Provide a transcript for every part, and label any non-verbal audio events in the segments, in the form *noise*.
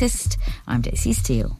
latest. I'm Daisy Steele.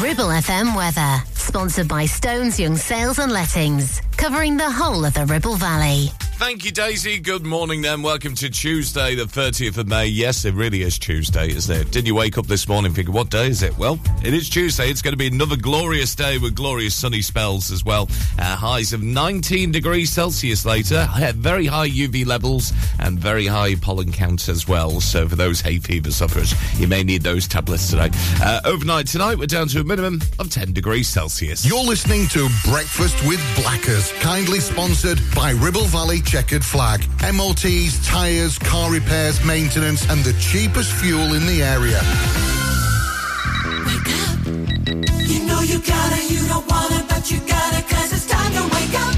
Ribble FM weather, sponsored by Stones Young Sales and Lettings, covering the whole of the Ribble Valley. Thank you, Daisy. Good morning, then. Welcome to Tuesday, the 30th of May. Yes, it really is Tuesday, isn't it? Did you wake up this morning thinking, what day is it? Well, it is Tuesday. It's going to be another glorious day with glorious sunny spells as well. Uh, highs of 19 degrees Celsius later. Very high UV levels and very high pollen counts as well. So for those hay fever sufferers, you may need those tablets today. Uh, overnight tonight, we're down to a minimum of 10 degrees Celsius. You're listening to Breakfast with Blackers, kindly sponsored by Ribble Valley checkered flag. MOTs, tyres, car repairs, maintenance, and the cheapest fuel in the area. Wake up. You know you gotta, you don't wanna, but you gotta, cause it's time to wake up.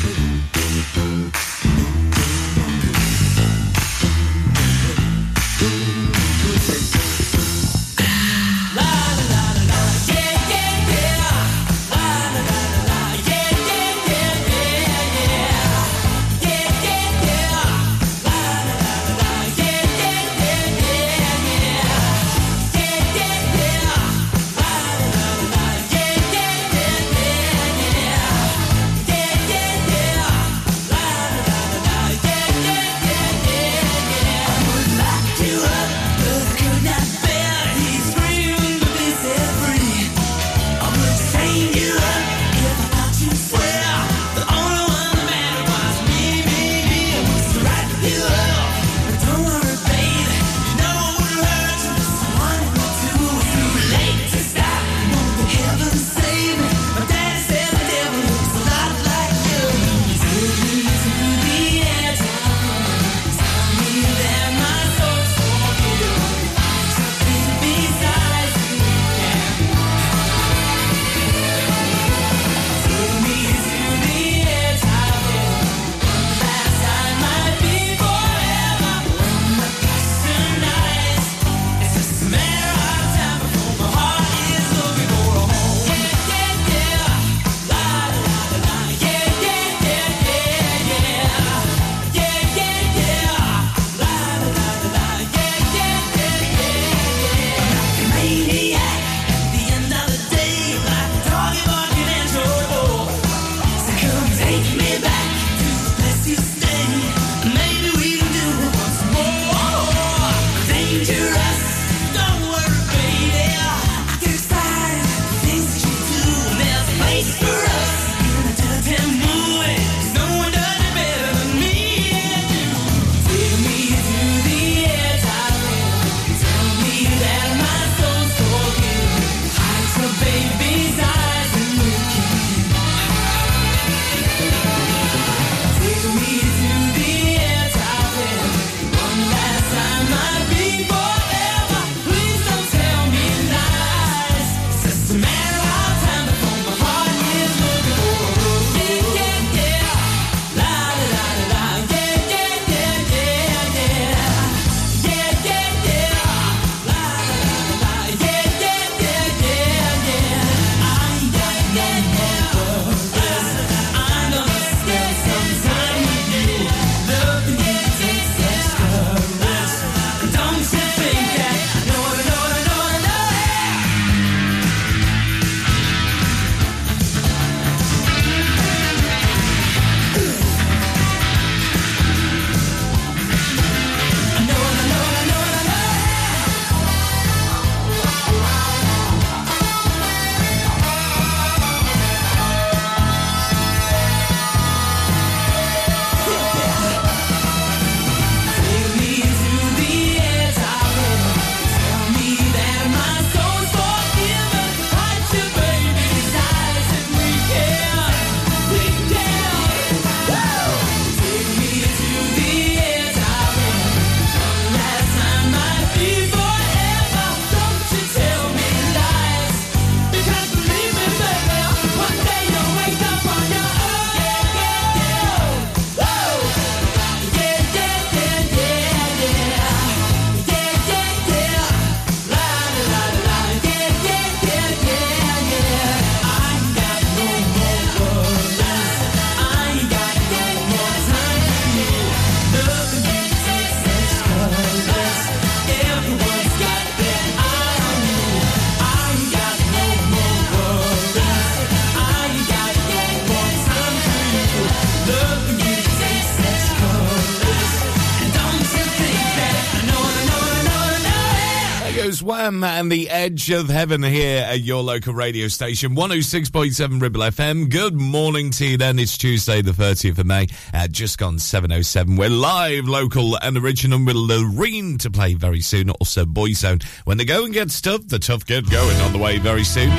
Is Wham and the Edge of Heaven here at your local radio station, 106.7 Ribble FM. Good morning to you then. It's Tuesday, the 30th of May, just gone 7.07. We're live, local and original with Loreen to play very soon. Also, Boyzone. When the going gets tough, the tough get going on the way very soon.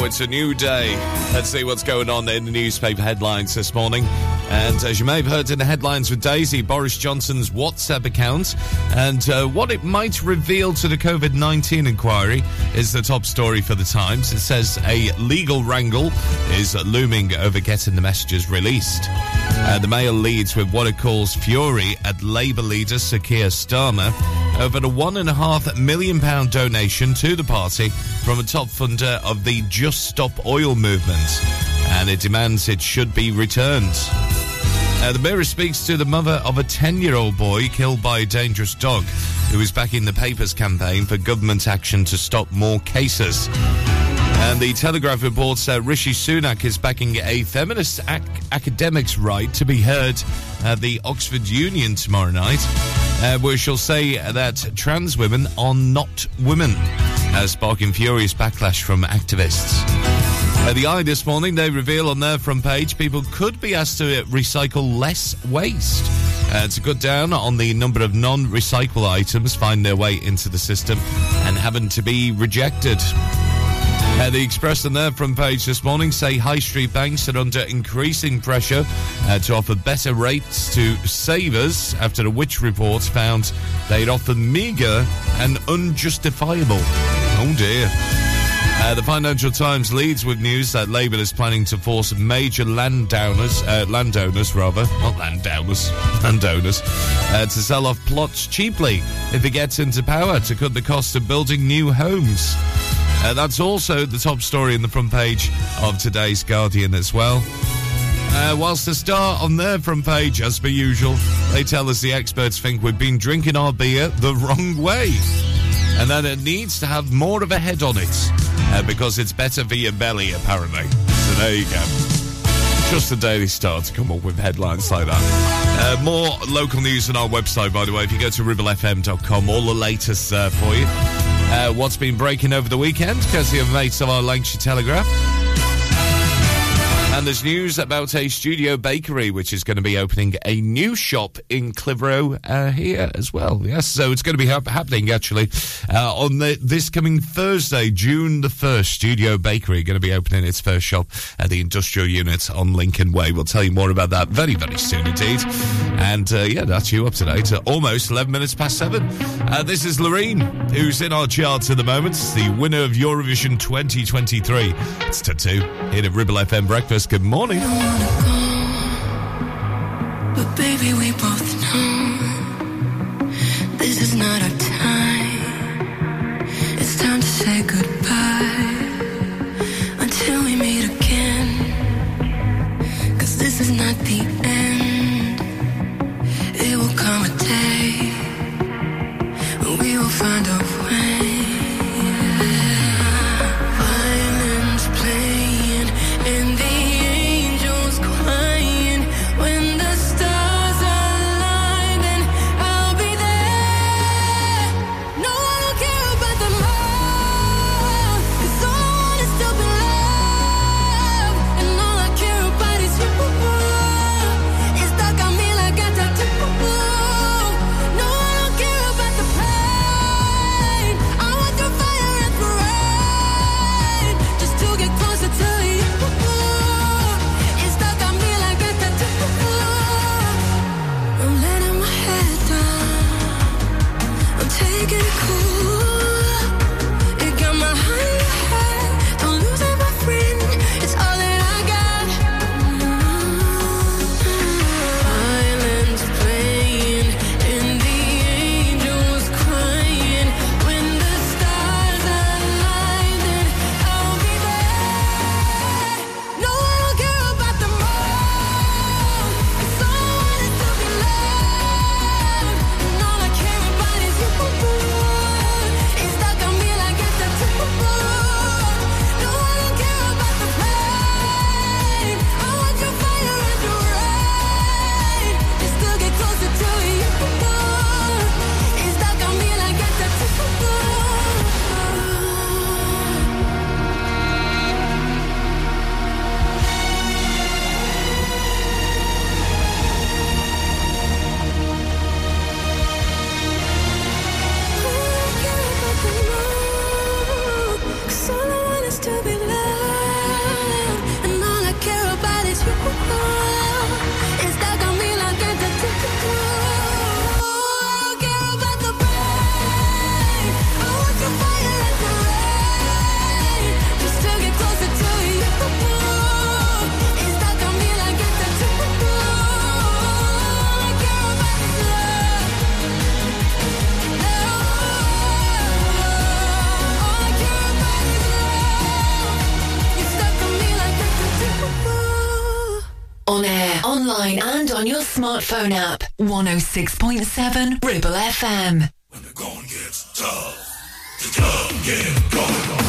Right it's a new day. Let's see what's going on in the newspaper headlines this morning. And as you may have heard in the headlines with Daisy, Boris Johnson's WhatsApp account and uh, what it might reveal to the COVID 19 inquiry is the top story for the Times. It says a legal wrangle is looming over getting the messages released. Uh, the Mail leads with what it calls fury at Labour leader Sir Starmer over the one and a half million pound donation to the party from a top funder of the Just Stop Oil movement, and it demands it should be returned. Uh, the Mirror speaks to the mother of a 10 year old boy killed by a dangerous dog who is backing the Papers campaign for government action to stop more cases. And the Telegraph reports that Rishi Sunak is backing a feminist ac- academic's right to be heard at the Oxford Union tomorrow night, uh, where she'll say that trans women are not women, uh, sparking furious backlash from activists. At the i this morning, they reveal on their front page people could be asked to recycle less waste. Uh, to cut down on the number of non recyclable items find their way into the system and having to be rejected. Uh, the Express on their front page this morning say high street banks are under increasing pressure uh, to offer better rates to savers after the Which report found they'd offer meagre and unjustifiable. Oh dear. Uh, the Financial Times leads with news that Labour is planning to force major landowners, uh, landowners rather, not landowners, *laughs* landowners, uh, to sell off plots cheaply if it gets into power to cut the cost of building new homes. Uh, that's also the top story in the front page of today's Guardian as well. Uh, whilst the star on their front page, as per usual, they tell us the experts think we've been drinking our beer the wrong way and that it needs to have more of a head on it uh, because it's better for your belly, apparently. So there you go. Just the Daily Star to come up with headlines like that. Uh, more local news on our website, by the way. If you go to ribblefm.com, all the latest there for you. Uh, what's been breaking over the weekend, courtesy of mates of our Lancashire Telegraph. And there's news about a studio bakery which is going to be opening a new shop in Clitheroe uh, here as well. Yes, so it's going to be hap- happening actually uh, on the, this coming Thursday, June the 1st. Studio Bakery going to be opening its first shop at the industrial unit on Lincoln Way. We'll tell you more about that very, very soon indeed. And uh, yeah, that's you up to date. almost 11 minutes past 7. Uh, this is Loreen, who's in our charts at the moment, the winner of Eurovision 2023. It's Tattoo here at Ribble FM Breakfast. Good morning. Smartphone app. 106.7 Ribble FM. When the gets tough, the tough get.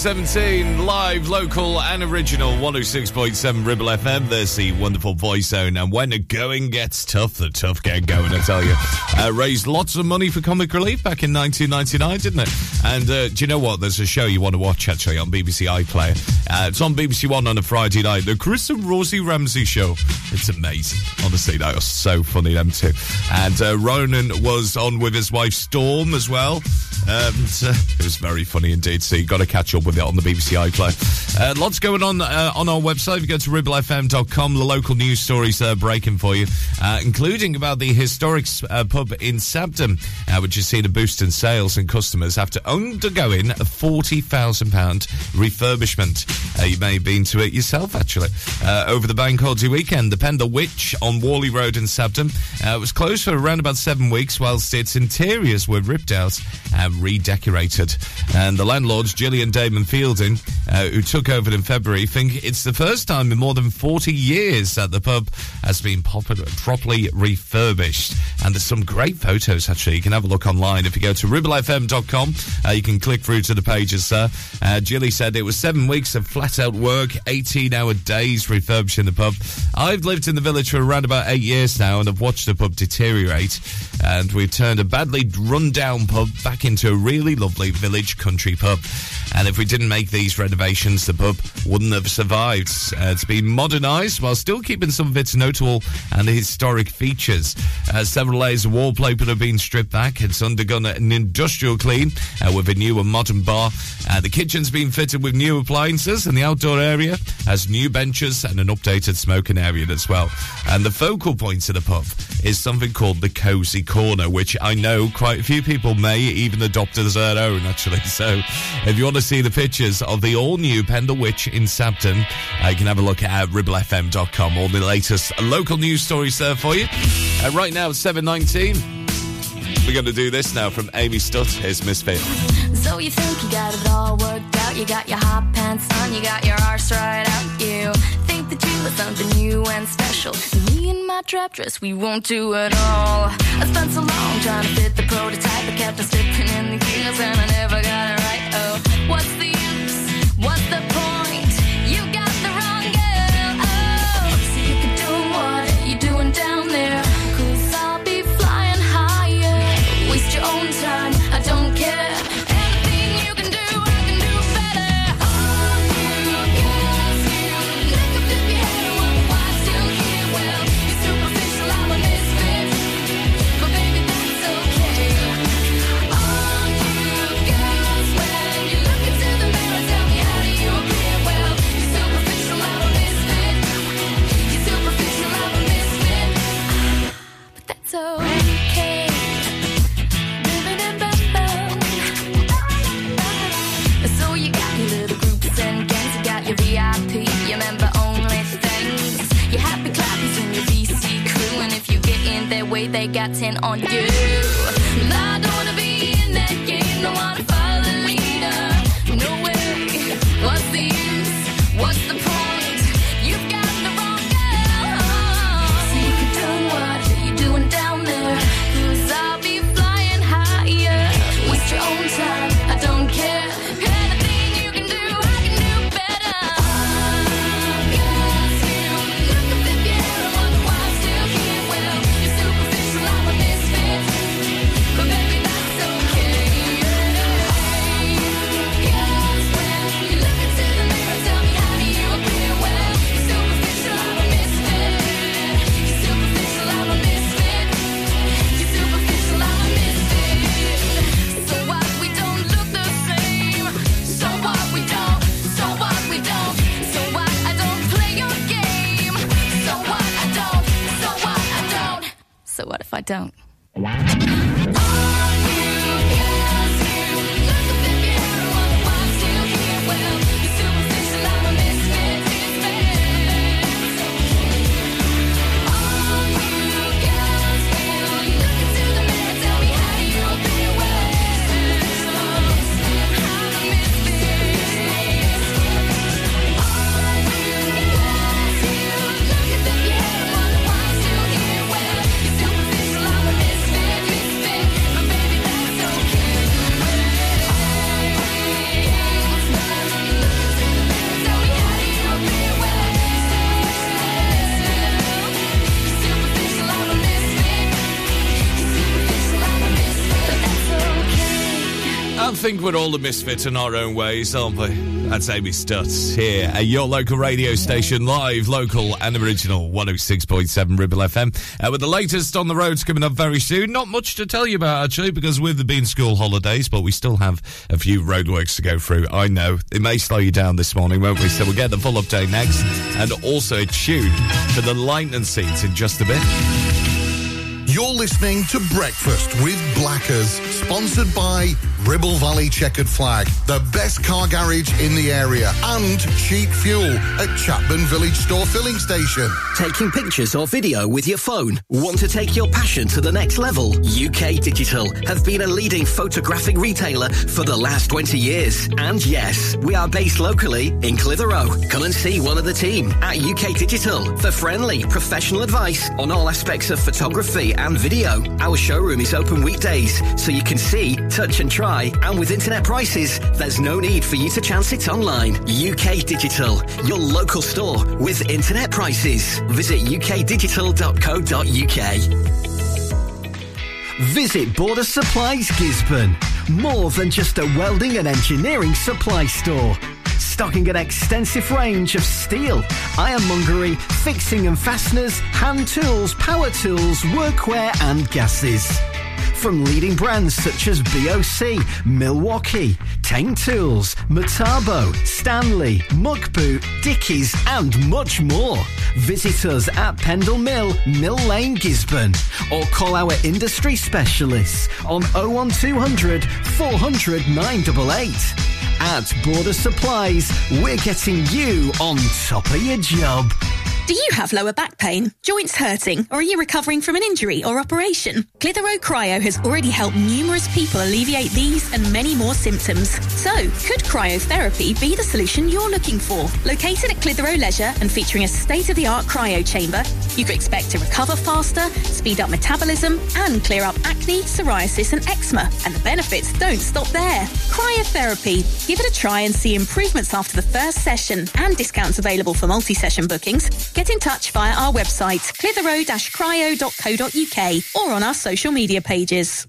717 live, local, and original 106.7 Ribble FM. There's the wonderful Boyzone. And when the going gets tough, the tough get going, I tell you. Uh, raised lots of money for comic relief back in 1999, didn't it? And uh, do you know what? There's a show you want to watch actually on BBC iPlayer. Uh, it's on BBC One on a Friday night. The Chris and Rosie Ramsey show. It's amazing. Honestly, that was so funny, them two. And uh, Ronan was on with his wife Storm as well. Uh, it was very funny indeed. So you've got to catch up with it on the BBC iPlayer. Uh, lots going on uh, on our website. If you go to ribblefm.com, the local news stories there breaking for you, uh, including about the historic uh, pub in Sabden, which has seen a boost in sales and customers after undergoing a £40,000 refurbishment. You may have been to it yourself, actually. Over the bank holiday weekend, the Pendle Witch on Whalley Road in Sabden uh, was closed for around about seven weeks whilst its interiors were ripped out and redecorated. And the landlords, Gillian Damon Fielding, uh, who took over in February, think it's the first time in more than 40 years that the pub has been properly refurbished. And there's some great photos, actually. You can have a look online. If you go to ribblefm.com, uh, you can click through to the pages there. Uh, Jilly said it was seven weeks of flat out work, 18 hour days refurbishing the pub. I've lived in the village for around about eight years now and I've watched the pub deteriorate. And we've turned a badly run down pub back into a really lovely village country pub. And if we didn't make these renovations, the pub wouldn't have survived. Uh, it's been modernised while still keeping some of its notable and historic features. Uh, several layers of wallpaper have been stripped back. It's undergone an industrial clean uh, with a new and modern bar. Uh, the kitchen's been fitted with new appliances, and the outdoor area has new benches and an updated smoking area as well. And the focal point of the pub is something called the Cozy Corner, which I know quite a few people may even adopt as their own, actually. *laughs* So if you want to see the pictures of the all new Pendle Witch in Sabden, uh, you can have a look at ribblefm.com. All the latest local news stories there for you. Uh, right now, it's 7.19. We're going to do this now from Amy Studt. Here's Misfit. So you think you got it all worked out? You got your hot pants on, you got your arse right out. You are something new and special. Me and my trap dress, we won't do it all. I spent so long trying to fit the prototype, I kept on slipping in the gears and I never got it right. Oh, what's the use? What's the point? Way, they got 10 on you. I don't wanna be in that game, don't wanna I don't? I think we're all the misfits in our own ways, aren't we? That's Amy Studt here at your local radio station, live, local, and original 106.7 Ribble FM. Uh, with the latest on the roads coming up very soon. Not much to tell you about, actually, because with the being school holidays, but we still have a few roadworks to go through. I know it may slow you down this morning, won't we? So we'll get the full update next, and also a tune for the Lightning Seeds in just a bit. You're listening to Breakfast with Blackers, sponsored by Ribble Valley Checkered Flag, the best car garage in the area, and cheap fuel at Chapman Village Store Filling Station. Taking pictures or video with your phone? Want to take your passion to the next level? UK Digital have been a leading photographic retailer for the last 20 years. And yes, we are based locally in Clitheroe. Come and see one of the team at UK Digital for friendly, professional advice on all aspects of photography and video. Our showroom is open weekdays, so you can see, touch and try. And with internet prices, there's no need for you to chance it online. UK Digital, your local store with internet prices. Visit ukdigital.co.uk. Visit Border Supplies Gisburn. More than just a welding and engineering supply store. Stocking an extensive range of steel, ironmongery, fixing and fasteners, hand tools, power tools, workwear and gases. From leading brands such as BOC, Milwaukee, Teng Tools, Metabo, Stanley, Muck Boot, Dickies, and much more. Visit us at Pendle Mill, Mill Lane, Gisburn, or call our industry specialists on 01200 400 988. At Border Supplies, we're getting you on top of your job. Do you have lower back pain, joints hurting, or are you recovering from an injury or operation? Clitheroe Cryo has already helped numerous people alleviate these and many more symptoms. So, could cryotherapy be the solution you're looking for? Located at Clitheroe Leisure and featuring a state-of-the-art cryo chamber, you could expect to recover faster, speed up metabolism, and clear up acne, psoriasis, and eczema. And the benefits don't stop there. Cryotherapy. Give it a try and see improvements after the first session and discounts available for multi-session bookings. Get in touch via our website, clitheroe-cryo.co.uk or on our social media pages.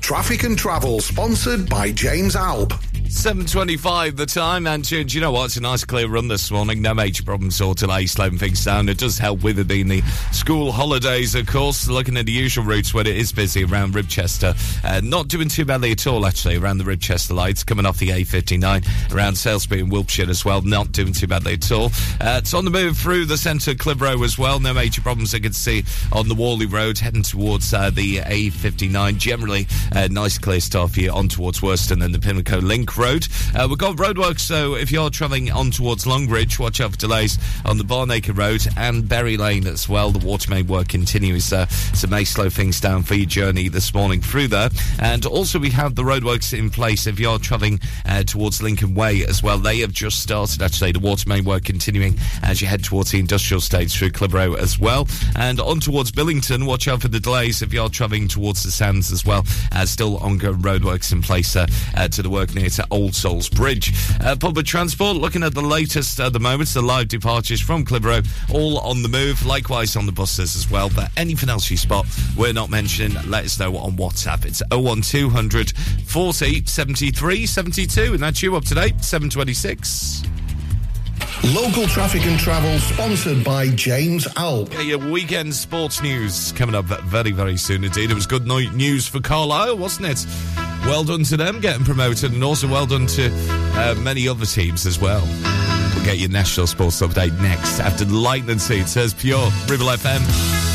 Traffic and Travel, sponsored by James Alb. 7.25 the time, and uh, do you know what? It's a nice clear run this morning. No major problems or delays slowing things down. It does help with it being the school holidays, of course. Looking at the usual routes when it is busy around Ribchester. Uh, not doing too badly at all, actually, around the Ribchester lights. Coming off the A59, around Salesbury and Wilpshire as well. Not doing too badly at all. Uh, it's on the move through the centre of Clitheroe as well. No major problems I can see on the Whalley Road, heading towards uh, the A59. Generally, uh, nice clear start here on towards Worston and the Pimlico Link Road. Uh, we've got roadworks, so if you're travelling on towards Longridge, watch out for delays on the Barnacre Road and Berry Lane as well. The water main work continues, uh, so may slow things down for your journey this morning through there. And also, we have the roadworks in place if you're travelling uh, towards Lincoln Way as well. They have just started, actually, the water main work continuing as you head towards the industrial stage through Clitheroe as well. And on towards Billington, watch out for the delays if you're travelling towards the Sands as well. Uh, still ongoing roadworks in place uh, uh, to the work near to Old Souls Bridge. Uh, public transport, looking at the latest at the moment, the live departures from Clitheroe, all on the move. Likewise on the buses as well. But anything else you spot we're not mentioning, let us know on WhatsApp. It's 01200 40 73 72. And that's you up to date, 726. Local traffic and travel, sponsored by James Alp. Yeah, your weekend sports news coming up very, very soon indeed. It was good no- news for Carlisle, wasn't it? Well done to them getting promoted, and also well done to uh, many other teams as well. We'll get your national sports update next after the lightning seed says pure Ribble FM.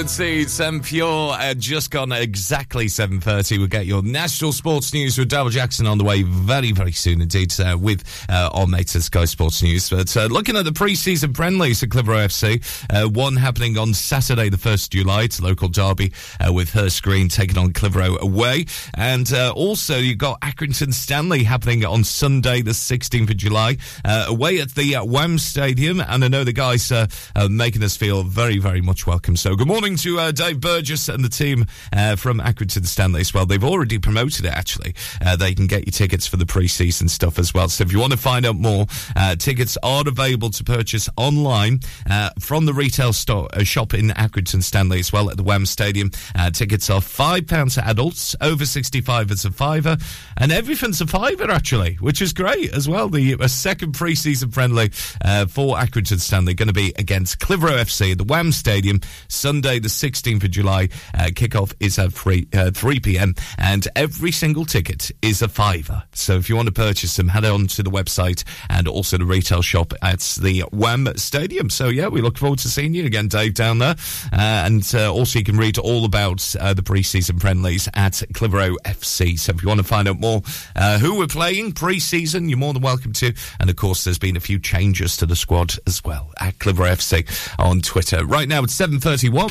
And Seeds and Pure uh, just gone exactly 7.30. We'll get your national sports news with Daryl Jackson on the way very, very soon indeed uh, with uh, our mates at Sky Sports News. But uh, looking at the pre-season friendlies at Clitheroe FC, uh, one happening on Saturday the 1st of July. A local derby uh, with Hurst Green taking on Clitheroe away. And uh, also you've got Accrington Stanley happening on Sunday the 16th of July away at the uh, Wham Stadium. And I know the guys are making us feel very, very much welcome. So good morning to uh, Dave Burgess and the team uh, from Accrington Stanley as well. They've already promoted it actually. Uh, they can get you tickets for the pre-season stuff as well. So if you want to find out more, uh, tickets are available to purchase online uh, from the retail store, uh, shop in Accrington Stanley as well at the Wham Stadium. Tickets are five pounds for adults, over sixty-five is a fiver, and everything's a fiver actually, which is great as well. The second pre-season friendly uh, for Accrington Stanley going to be against Clitheroe FC at the Wham Stadium Sunday, the 16th of July. Uh, kickoff is at 3, uh, 3 p.m. and every single ticket is a fiver. So if you want to purchase them, head on to the website and also the retail shop at the Wham Stadium. So yeah, we look forward to seeing you again, Dave, down there. Uh, and uh, also you can read all about uh, the pre-season friendlies at Clitheroe FC. So if you want to find out more uh, who we're playing pre-season, you're more than welcome to. And of course, there's been a few changes to the squad as well at Clitheroe FC on Twitter. Right now it's 7.31.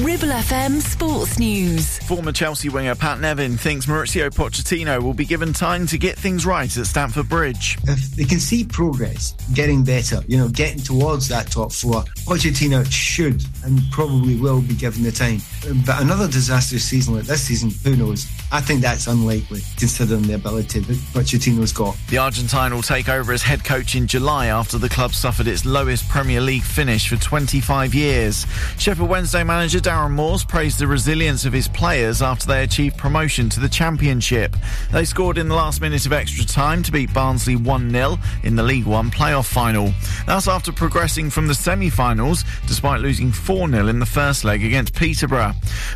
Ribble FM Sports News. Former Chelsea winger Pat Nevin thinks Mauricio Pochettino will be given time to get things right at Stamford Bridge. If they can see progress, getting better, you know, getting towards that top four, Pochettino should and probably will be given the time. But another disastrous season like this season, who knows? I think that's unlikely, considering the ability that Pochettino's got. The Argentine will take over as head coach in July after the club suffered its lowest Premier League finish for 25 years. Sheffield Wednesday manager Darren Moore's praised the resilience of his players after they achieved promotion to the Championship. They scored in the last minute of extra time to beat Barnsley 1 0 in the League One playoff final. That's after progressing from the semi finals despite losing 4 0 in the first leg against Peterborough.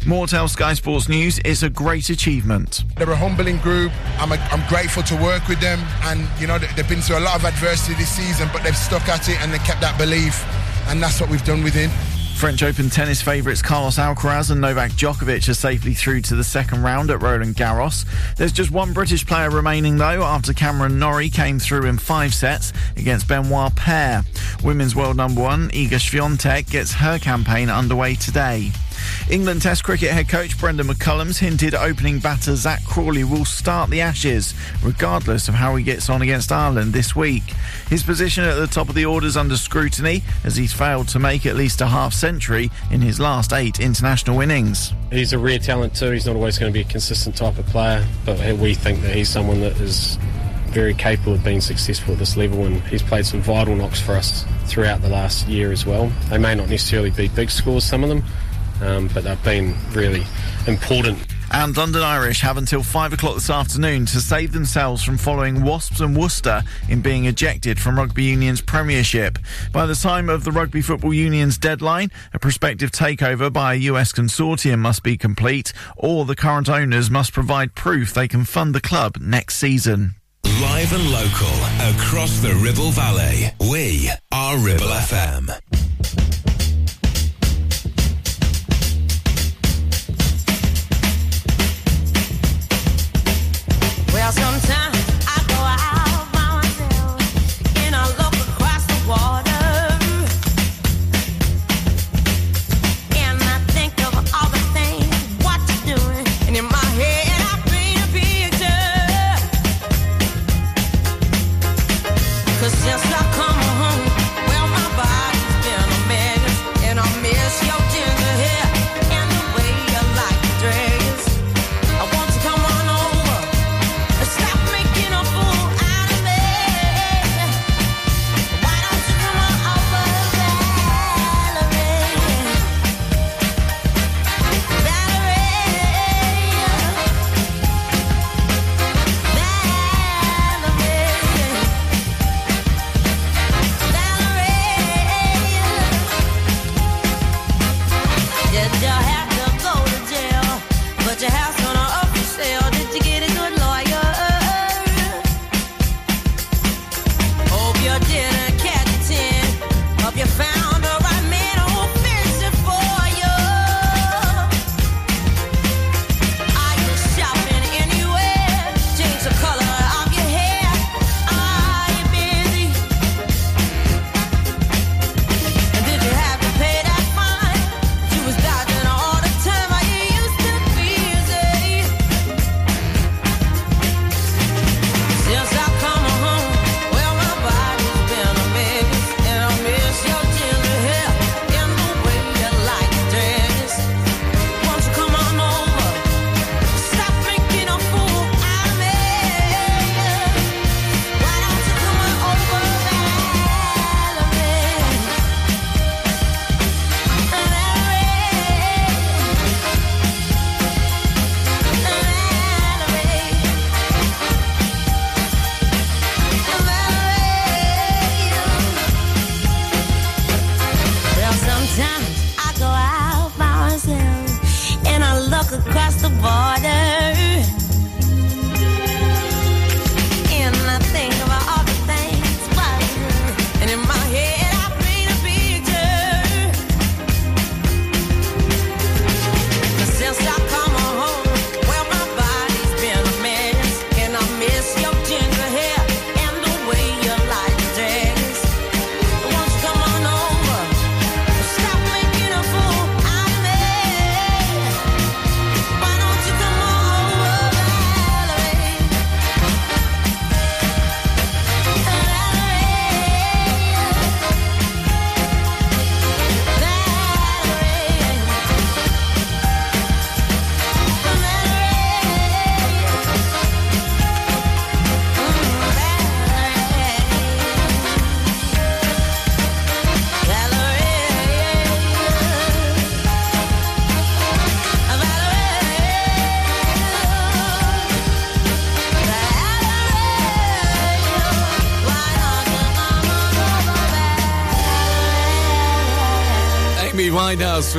Moore tell Sky Sports News it's a great achievement. They're a humbling group. I'm, a, I'm grateful to work with them. And, you know, they- they've been through a lot of adversity this season, but they've stuck at it and they kept that belief. And that's what we've done with him. French Open tennis favourites Carlos Alcaraz and Novak Djokovic are safely through to the second round at Roland Garros. There's just one British player remaining though after Cameron Norrie came through in five sets against Benoit Paire. Women's world number one Iga Swiatek gets her campaign underway today. England Test cricket head coach Brendon McCullum's hinted opening batter Zak Crawley will start the Ashes, regardless of how he gets on against Ireland this week. His position at the top of the order is under scrutiny as he's failed to make at least a half century in his last eight international innings. He's a rare talent too. He's not always going to be a consistent type of player, but we think that he's someone that is very capable of being successful at this level, and he's played some vital knocks for us throughout the last year as well. They may not necessarily be big scores, some of them, um, but they've been really important. And London Irish have until 5 o'clock this afternoon to save themselves from following Wasps and Worcester in being ejected from Rugby Union's Premiership. By the time of the Rugby Football Union's deadline, a prospective takeover by a US consortium must be complete, or the current owners must provide proof they can fund the club next season. Live and local across the Ribble Valley. We are Ribble FM. sometimes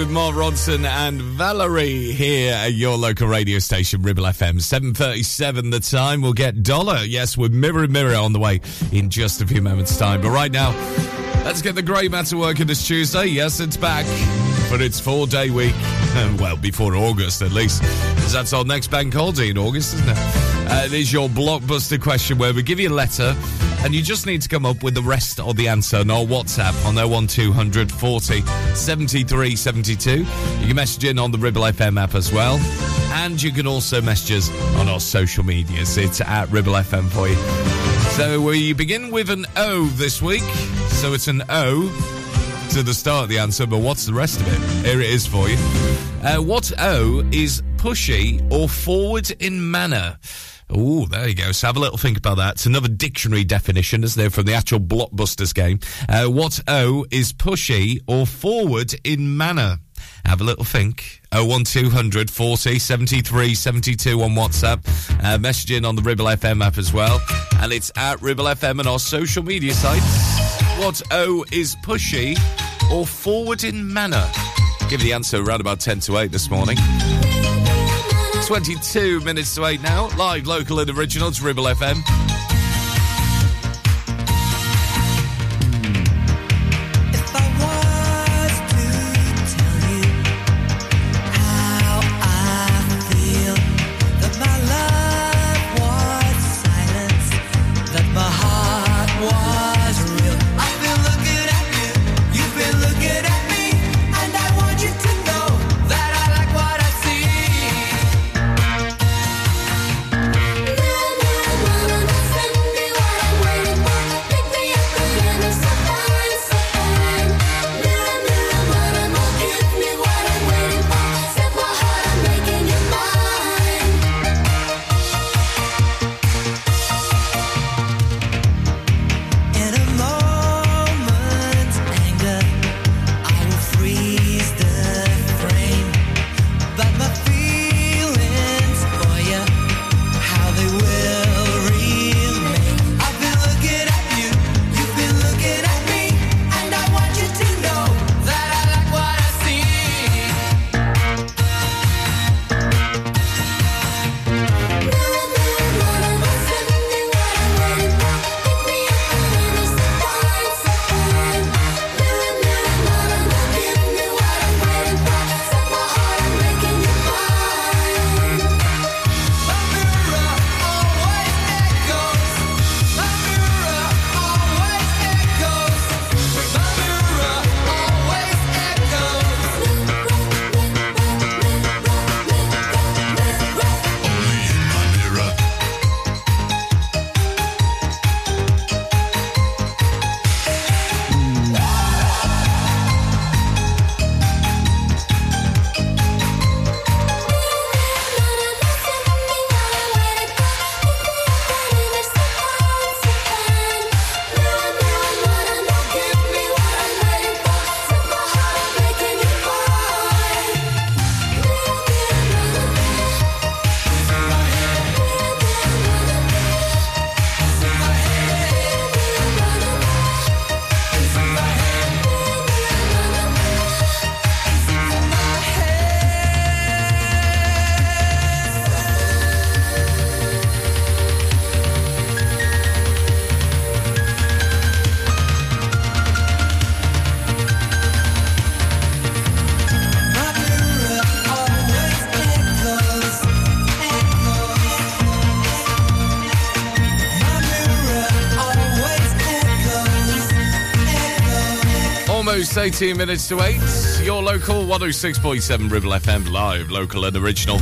with Mark Ronson and Valerie here at your local radio station, Ribble FM. 7.37 the time. We'll get Dollar. Yes, with Mirror Mirror on the way in just a few moments' time. But right now, let's get the grey matter working this Tuesday. Yes, it's back for its four-day week. *laughs* Well, before August at least. Because that's our next bank holiday in August, isn't it? Uh, it is your blockbuster question where we give you a letter and you just need to come up with the rest of the answer on our WhatsApp on 01200 40 73 72. You can message in on the Ribble FM app as well. And you can also message us on our social medias. It's at Ribble FM for you. So we begin with an O this week. So it's an O to the start of the answer, but what's the rest of it? Here it is for you. Uh, what O is pushy or forward in manner? Oh, there you go. So have a little think about that. It's another dictionary definition, isn't there, from the actual Blockbusters game. Uh, what O is pushy or forward in manner? Have a little think. 01200 40 73 72 on WhatsApp. Uh, message in on the Ribble FM app as well. And it's at Ribble FM and our social media sites. What O is pushy or forward in manner? Give the answer around about 10 to 8 this morning. 22 minutes to 8 now. Live, local, and original. It's Ribble FM. Just 18 minutes to 8. Your local 106.7 Ribble FM live, local and original.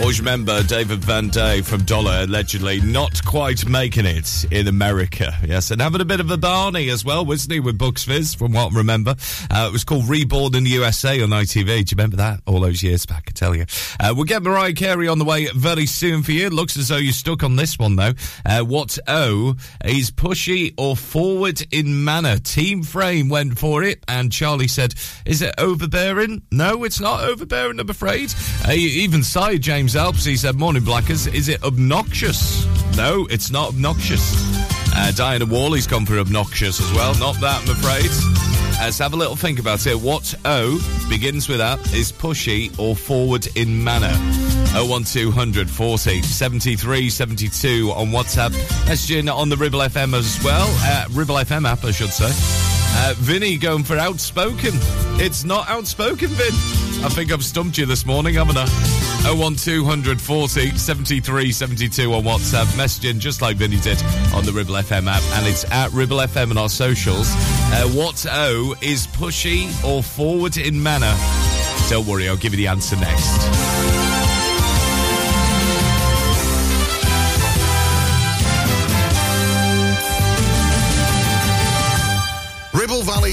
Always remember David Van Day from Dollar allegedly not quite making it in America. Yes, and having a bit of a Barney as well, wasn't he, with Bucks Fizz, from what I remember. Uh, it was called Reborn in the USA on ITV. Do you remember that? All those years back, I tell you. Uh, we'll get Mariah Carey on the way very soon for you. It looks as though you're stuck on this one, though. Uh, what O is pushy or forward in manner? Team Frame went for it, and Charlie said, Is it overbearing? No, it's not overbearing, I'm afraid. Uh, even sighed James Alps. He said, Morning, Blackers. Is it obnoxious? No, it's not obnoxious. Uh, Diana Worley's gone for obnoxious as well. Not that, I'm afraid. Uh, Let's have a little think about it. What O begins with that is pushy or forward in manner. 01200 40 73 72 on WhatsApp. Messaging on the Ribble FM as well. Uh, Ribble FM app, I should say. Uh, Vinny going for outspoken. It's not outspoken, Vin. I think I've stumped you this morning, haven't I? 01200 40 73 72 on WhatsApp. Messaging just like Vinny did on the Ribble FM app. And it's at Ribble FM on our socials. Uh, what O is pushy or forward in manner? Don't worry, I'll give you the answer next.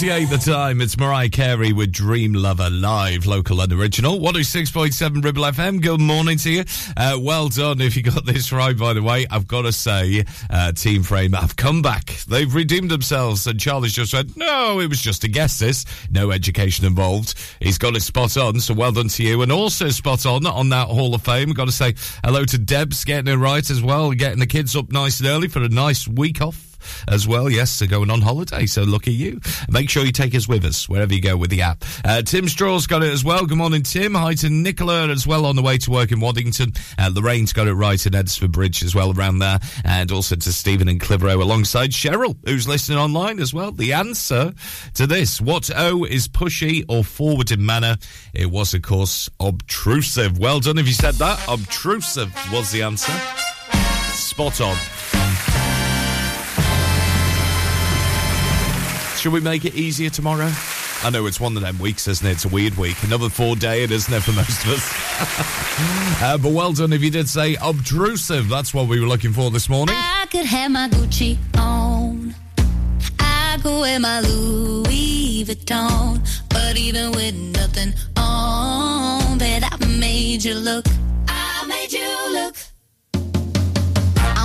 7.48 the time. It's Mariah Carey with Dream Lover live, local and original. 106.7 Ribble FM. Good morning to you. Uh, well done if you got this right, by the way. I've got to say, uh, Team Frame have come back. They've redeemed themselves. And Charlie's just said, no, it was just a guess this. No education involved. He's got it spot on, so well done to you. And also spot on on that Hall of Fame. Got to say hello to Debs getting it right as well, getting the kids up nice and early for a nice week off as well. Yes, they're going on holiday, so at you. Make sure you take us with us wherever you go with the app. Uh, Tim Straw's got it as well. Good morning, Tim. Hi to Nicola as well on the way to work in Waddington. Uh, Lorraine's got it right in Edisford Bridge as well around there. And also to Stephen and Clitheroe alongside Cheryl, who's listening online as well. The answer to this, what O is pushy or forward in manner? It was, of course, obtrusive. Well done if you said that. Obtrusive was the answer. Spot on. Should we make it easier tomorrow? I know it's one of them weeks, isn't it? It's a weird week. Another four day, it isn't it, for most of us? *laughs* uh, but well done if you did say obtrusive. That's what we were looking for this morning. I could have my Gucci on. I could wear my Louis Vuitton. But even with nothing on, bet I made you look. I made you look.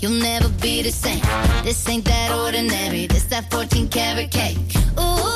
you'll never be the same. This ain't that ordinary. This that 14 karat cake. Ooh,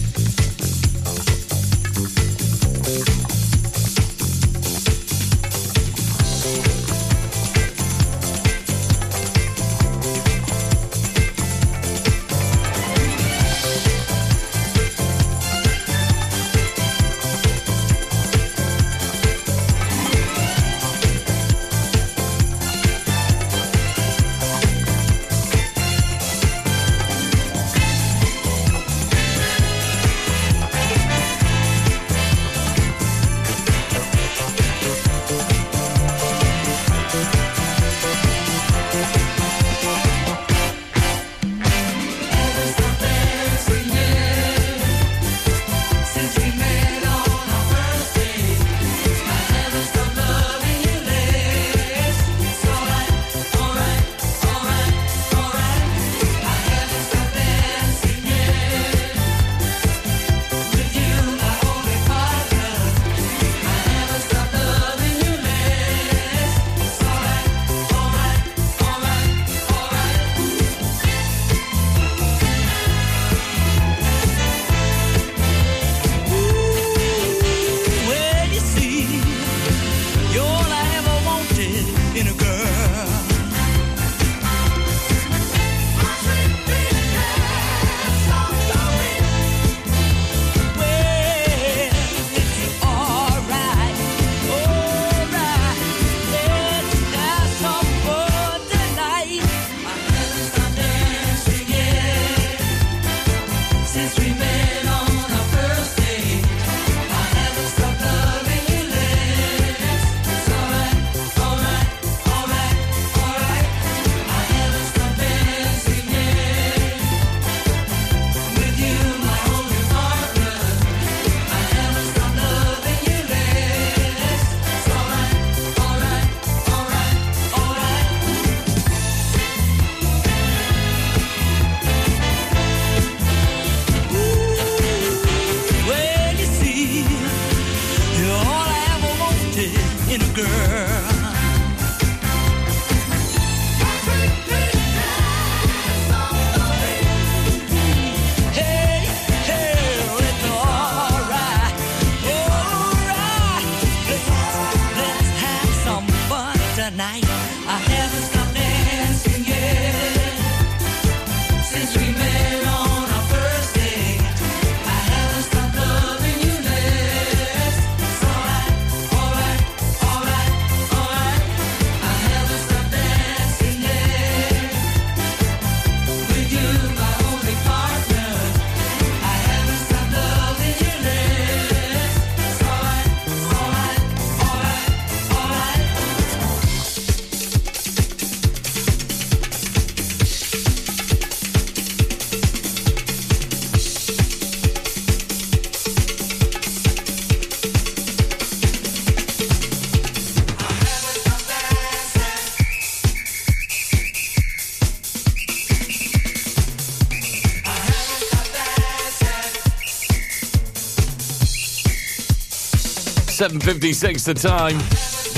7.56 the time.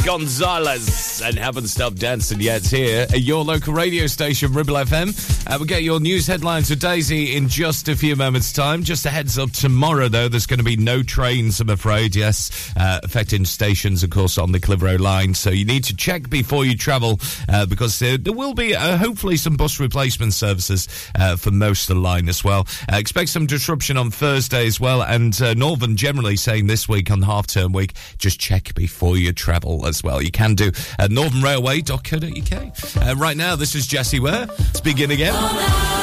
Gonzalez and Haven't Stopped Dancing Yet here at your local radio station, Ribble FM. Uh, we'll get your news headlines with Daisy in just a few moments' time. Just a heads up, tomorrow, though, there's going to be no trains, I'm afraid, yes, uh, affecting stations, of course, on the Clitheroe line. So you need to check before you travel uh, because there, there will be, uh, hopefully, some bus replacement services uh, for most of the line as well. Uh, expect some disruption on Thursday as well. And Northern generally saying this week on half term week, just check before you travel as well. You can do at northernrailway.co.uk. Right now, this is Jessie Ware. Begin again.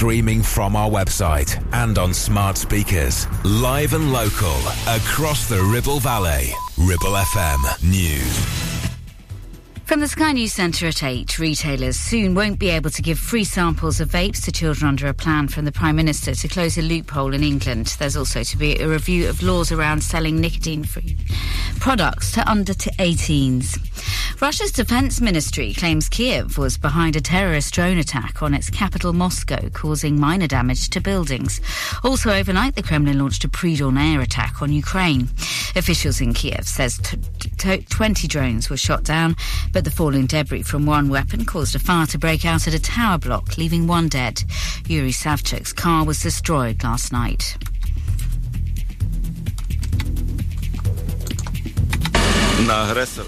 Streaming from our website and on smart speakers. Live and local across the Ribble Valley. Ribble FM News. From the Sky News Centre at 8, retailers soon won't be able to give free samples of vapes to children under a plan from the Prime Minister to close a loophole in England. There's also to be a review of laws around selling nicotine free products to under to 18s. Russia's defense ministry claims Kiev was behind a terrorist drone attack on its capital, Moscow, causing minor damage to buildings. Also, overnight, the Kremlin launched a pre dawn air attack on Ukraine. Officials in Kiev says t- t- 20 drones were shot down, but the falling debris from one weapon caused a fire to break out at a tower block, leaving one dead. Yuri Savchuk's car was destroyed last night.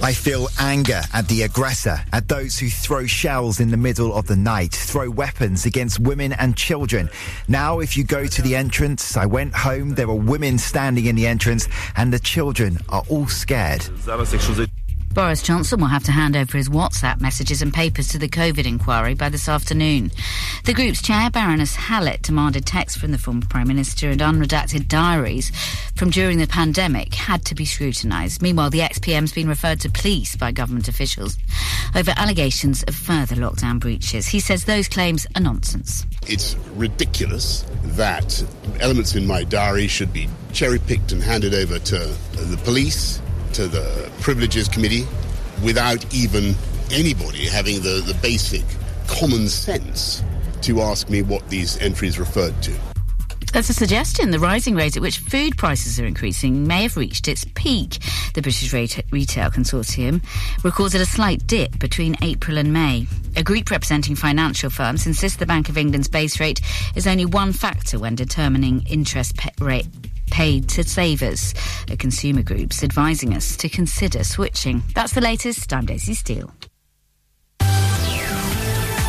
I feel anger at the aggressor, at those who throw shells in the middle of the night, throw weapons against women and children. Now, if you go to the entrance, I went home, there were women standing in the entrance, and the children are all scared. Boris Johnson will have to hand over his WhatsApp messages and papers to the COVID inquiry by this afternoon. The group's chair, Baroness Hallett, demanded texts from the former Prime Minister and unredacted diaries from during the pandemic had to be scrutinised. Meanwhile, the ex-PM's been referred to police by government officials over allegations of further lockdown breaches. He says those claims are nonsense. It's ridiculous that elements in my diary should be cherry picked and handed over to the police, to the Privileges Committee, without even anybody having the, the basic common sense to ask me what these entries referred to. There's a suggestion the rising rate at which food prices are increasing may have reached its peak. The British Retail Consortium recorded a slight dip between April and May. A group representing financial firms insists the Bank of England's base rate is only one factor when determining interest pa- rate paid to savers. A consumer group's advising us to consider switching. That's the latest. I'm Daisy Steele.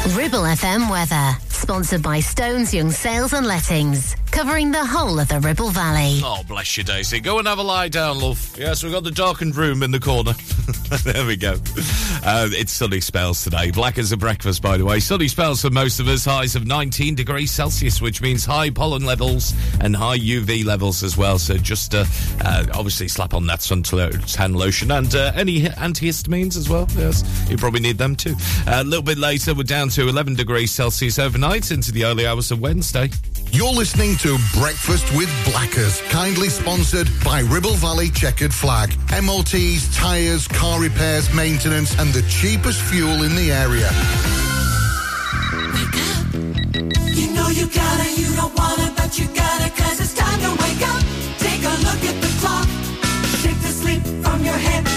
Ribble FM weather, sponsored by Stones Young Sales and Lettings, covering the whole of the Ribble Valley. Oh, bless you, Daisy. Go and have a lie down, love. Yes, we've got the darkened room in the corner. *laughs* there we go. Uh, it's sunny spells today. Black as a breakfast, by the way. Sunny spells for most of us. Highs of 19 degrees Celsius, which means high pollen levels and high UV levels as well. So just uh, uh, obviously slap on that suntan lotion and uh, any antihistamines as well. Yes, you probably need them too. A little bit later, we're down to 11 degrees Celsius overnight into the early hours of Wednesday. You're listening to Breakfast with Blackers, kindly sponsored by Ribble Valley Checkered Flag. MOTs, tyres, car repairs, maintenance, and the cheapest fuel in the area. You know you gotta, you don't wanna, but you gotta, cause it's time to wake up. Take a look at the clock. Shake the sleep from your head.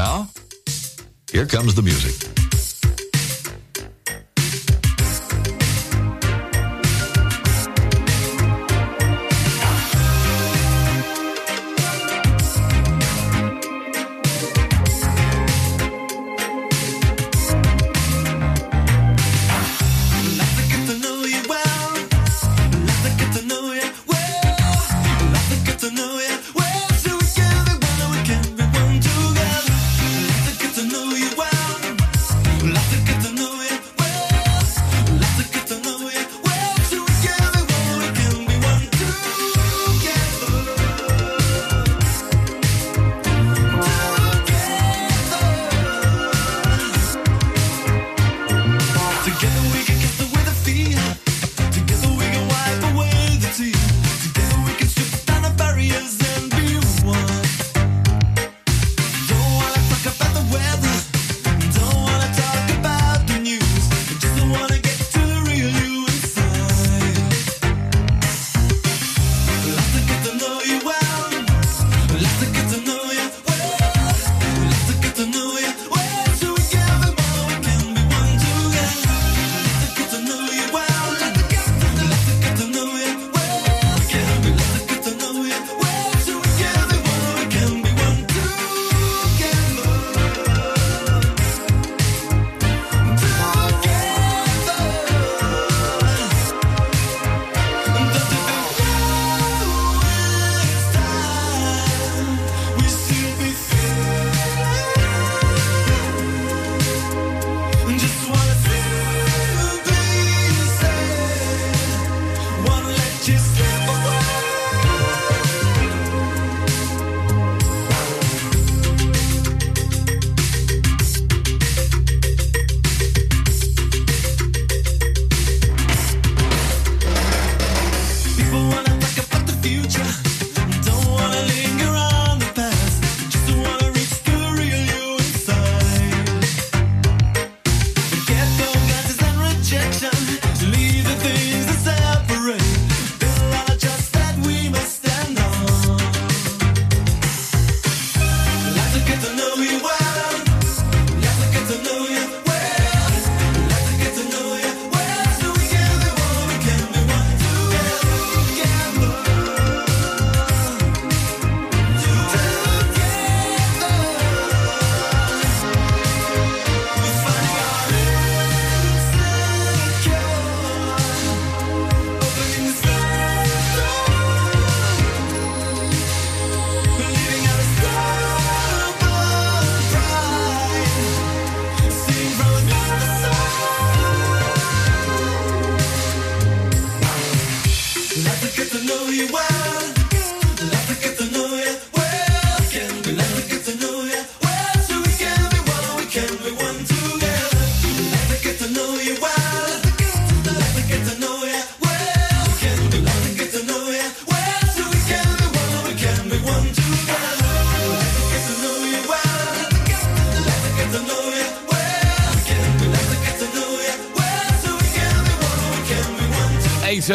Now, here comes the music.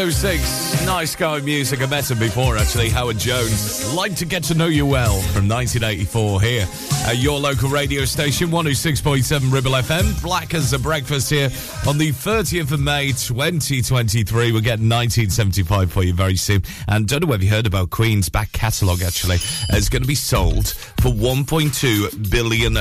106, Nice guy music. I met him before, actually. Howard Jones. Like to get to know you well from 1984 here at your local radio station, 106.7 Ribble FM. Black as a breakfast here on the 30th of May, 2023. We're getting 1975 for you very soon. And don't know whether you heard about Queen's back catalogue, actually. It's going to be sold for $1.2 billion.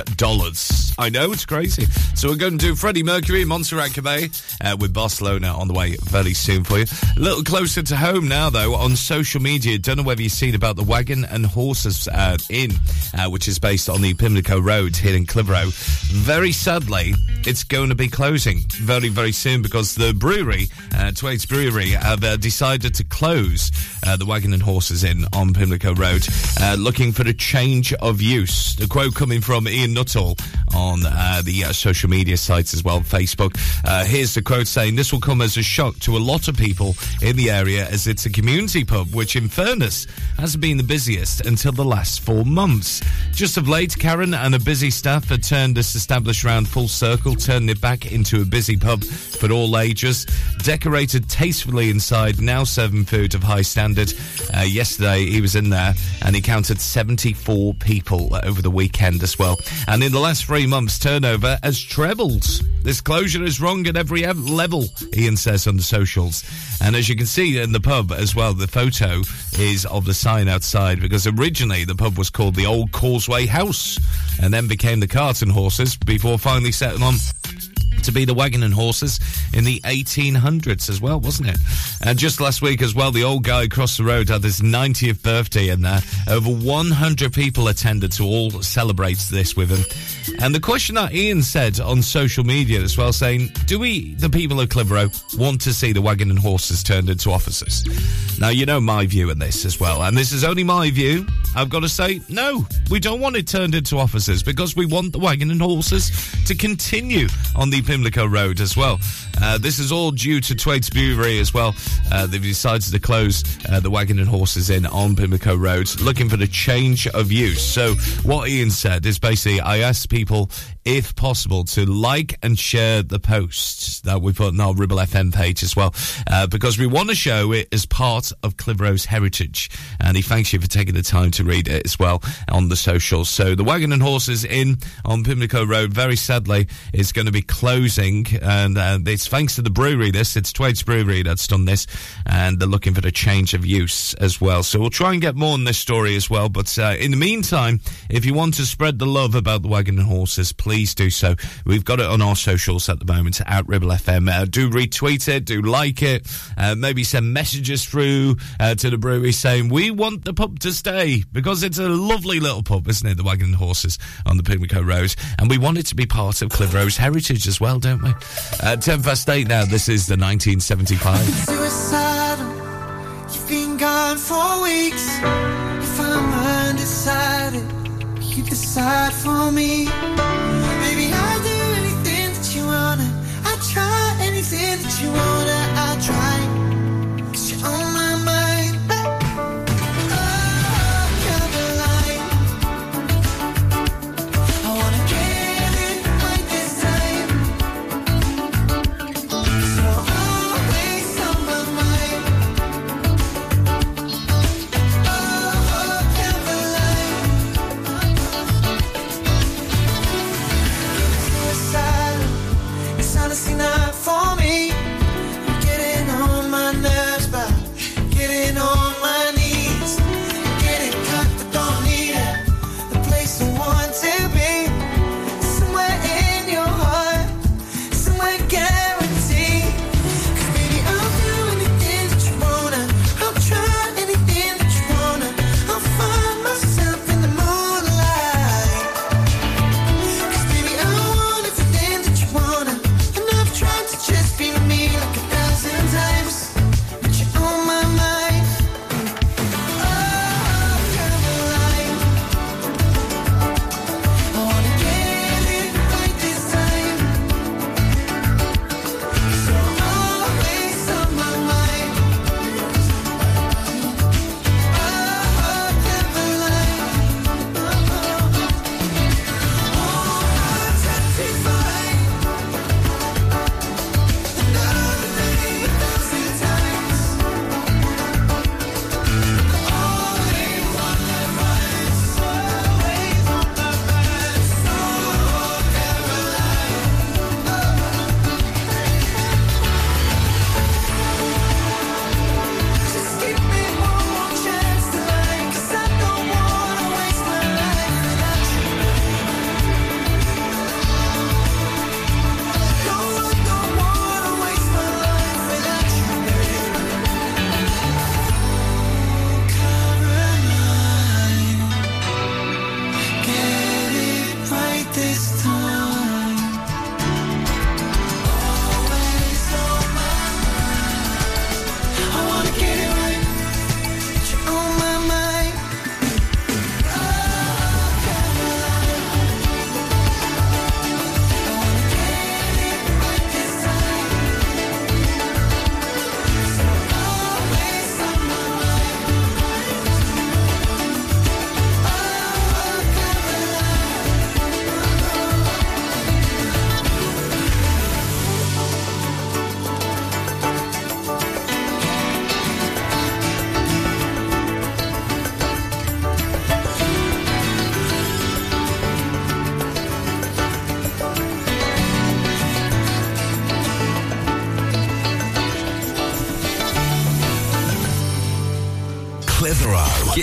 I know, it's crazy. So we're going to do Freddie Mercury, Montserrat Caballé uh, with Barcelona on the way very soon for you. A little closer to home now, though, on social media. Don't know whether you've seen about the Wagon and Horses uh, Inn, uh, which is based on the Pimlico Road here in Clitheroe. Very sadly, it's going to be closing very, very soon because the brewery, uh, Thwaites Brewery, have uh, decided to close uh, the Wagon and Horses Inn on Pimlico Road, uh, looking for a change of use. The quote coming from Ian Nuttall on uh, the uh, social media sites as well, Facebook. Uh, here's the quote saying, This will come as a shock to a lot of people in the area as it's a community pub, which in fairness hasn't been the busiest until the last four months. Just of late, Karen and a busy staff had turned this established round full circle, turning it back into a busy pub for all ages. Decorated tastefully inside, now serving food of high standard. Uh, yesterday, he was in there and he counted 74 people over the weekend as well. And in the last three months, turnover has trebled. This closure is wrong at every level, Ian says on the socials. And as you can see in the pub as well, the photo is of the sign outside because originally the pub was called the Old Causeway House and then became the Cart and Horses before finally settling on to be the wagon and horses in the 1800s as well, wasn't it? And just last week as well, the old guy across the road had his 90th birthday in there. Uh, over 100 people attended to all celebrate this with him. And the question that Ian said on social media as well, saying, do we, the people of Clitheroe, want to see the wagon and horses turned into offices? Now, you know my view on this as well. And this is only my view. I've got to say, no, we don't want it turned into offices because we want the wagon and horses to continue on the Pimlico Road as well. Uh, this is all due to Thwaites Brewery as well. Uh, they've decided to close uh, the wagon and horses in on Pimlico Road, looking for the change of use. So what Ian said is basically, I asked people if possible to like and share the posts that we put on our Ribble FM page as well, uh, because we want to show it as part of Clitheroe's heritage. And he thanks you for taking the time to read it as well on the socials. So the wagon and horses in on Pimlico Road, very sadly, is going to be and uh, it's thanks to the brewery. This it's Thwaites Brewery that's done this, and they're looking for the change of use as well. So we'll try and get more on this story as well. But uh, in the meantime, if you want to spread the love about the wagon and horses, please do so. We've got it on our socials at the moment at Ribble FM. Uh, do retweet it, do like it, uh, maybe send messages through uh, to the brewery saying we want the pub to stay because it's a lovely little pub, isn't it? The wagon and horses on the Pimlico Road, and we want it to be part of Clitheroe's heritage as well well, don't we? Uh, 10 past 8 now. This is the 1975. You've been gone for weeks. If I'm undecided, you decide for me. Baby, I'll do anything that you wanna. I'll try anything that you wanna. I'll try.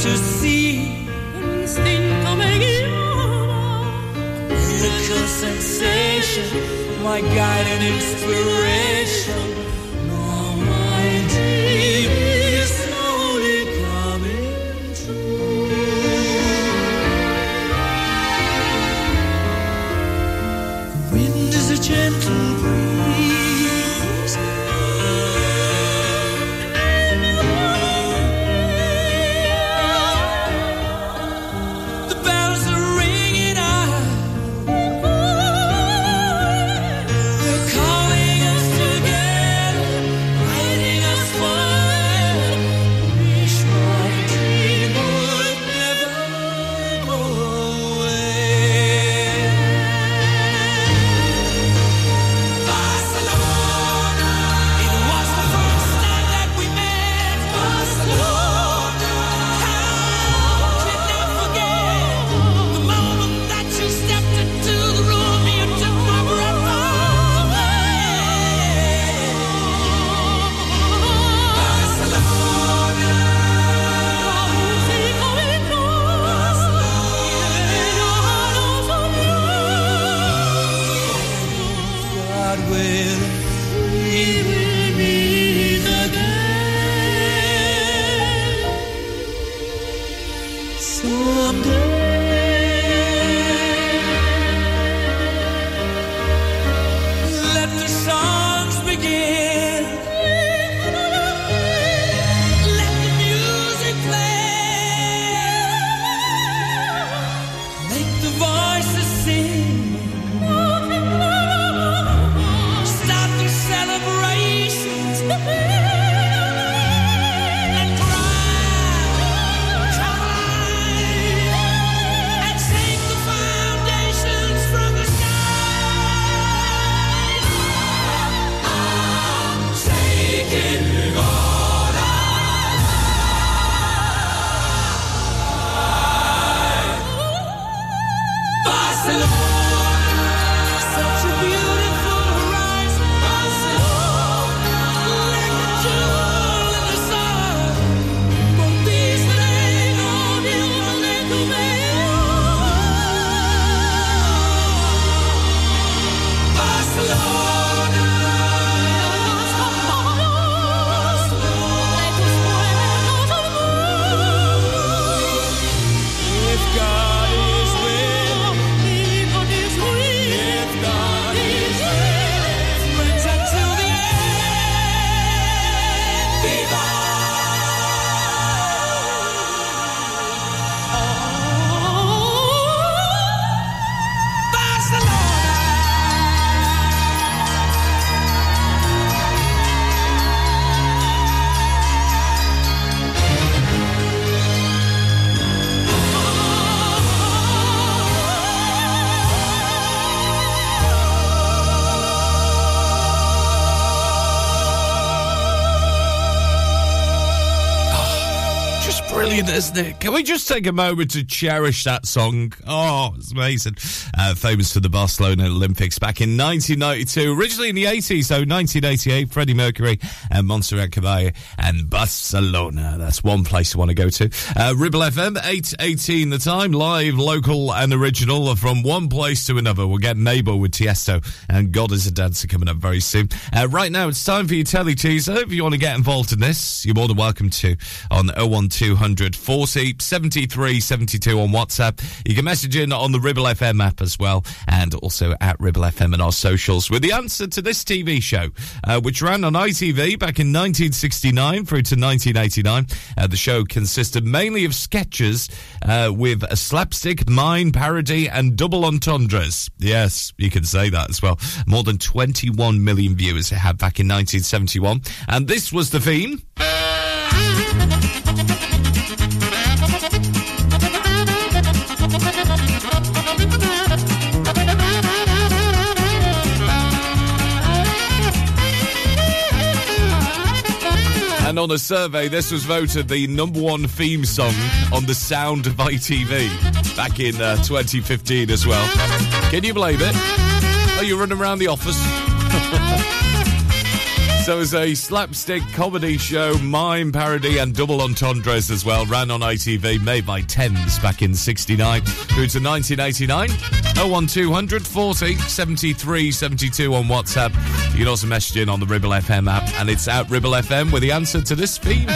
to see a cool sensation, my guide and inspiration. Isn't it? Can we just take a moment to cherish that song? Oh, it's amazing. Uh, famous for the Barcelona Olympics back in 1992. Originally in the 80s, so 1988, Freddie Mercury and Montserrat Caballé and Barcelona. That's one place you want to go to. Uh, Ribble FM, 818 the time, live, local and original from one place to another. We'll get Mabel with Tiesto and God is a Dancer coming up very soon. Uh, right now, it's time for your telly teaser. If you want to get involved in this, you're more than welcome to on 01200 40 73 72 on WhatsApp. You can message in on the Ribble FM app as well, and also at Ribble FM and our socials with the answer to this TV show, uh, which ran on ITV back in 1969 through to 1989. Uh, the show consisted mainly of sketches uh, with a slapstick, mime, parody, and double entendres. Yes, you can say that as well. More than 21 million viewers it had back in 1971. And this was the theme. And on a survey, this was voted the number one theme song on the sound of ITV back in uh, 2015 as well. Can you believe it? Are you're running around the office. *laughs* So it's a slapstick comedy show, mime parody, and double entendres as well. Ran on ITV, made by Thames back in '69 through to 1989. 01200 40 73 72 on WhatsApp. You can also message in on the Ribble FM app, and it's at Ribble FM with the answer to this theme.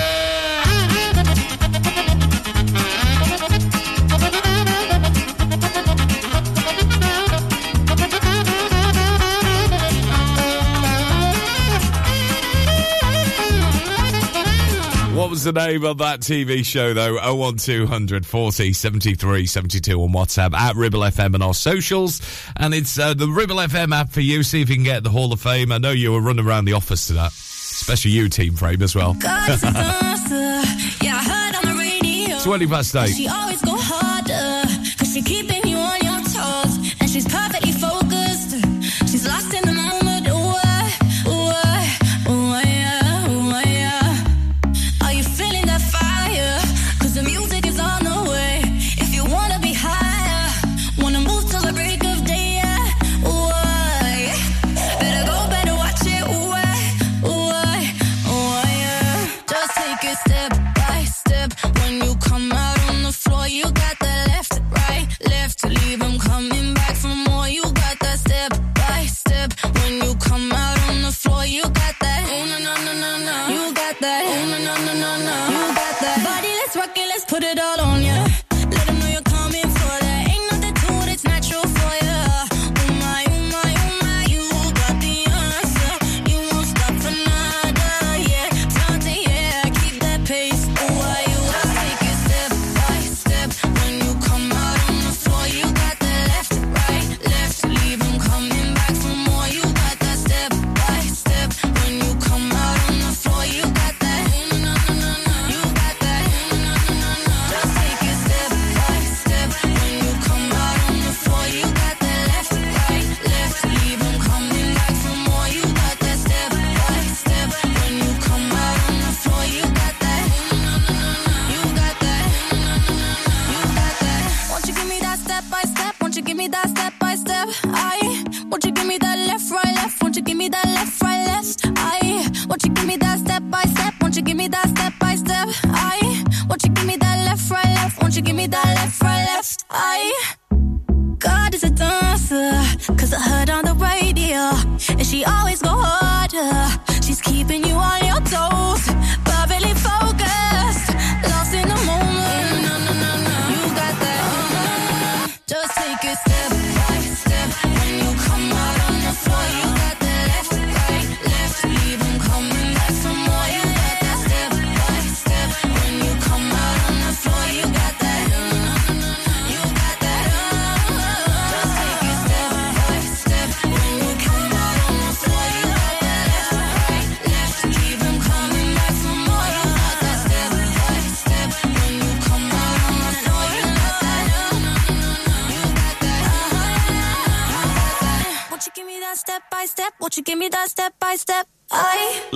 Was the name of that TV show, though? 01200 40 73 72 on WhatsApp at Ribble FM and our socials. And it's uh, the Ribble FM app for you. See if you can get the Hall of Fame. I know you were running around the office to that, especially you, Team Frame, as well. *laughs* Yeah, I heard on the radio. 20 past eight. She always go harder. Cause she keeping you on your toes. And she's perfectly focused.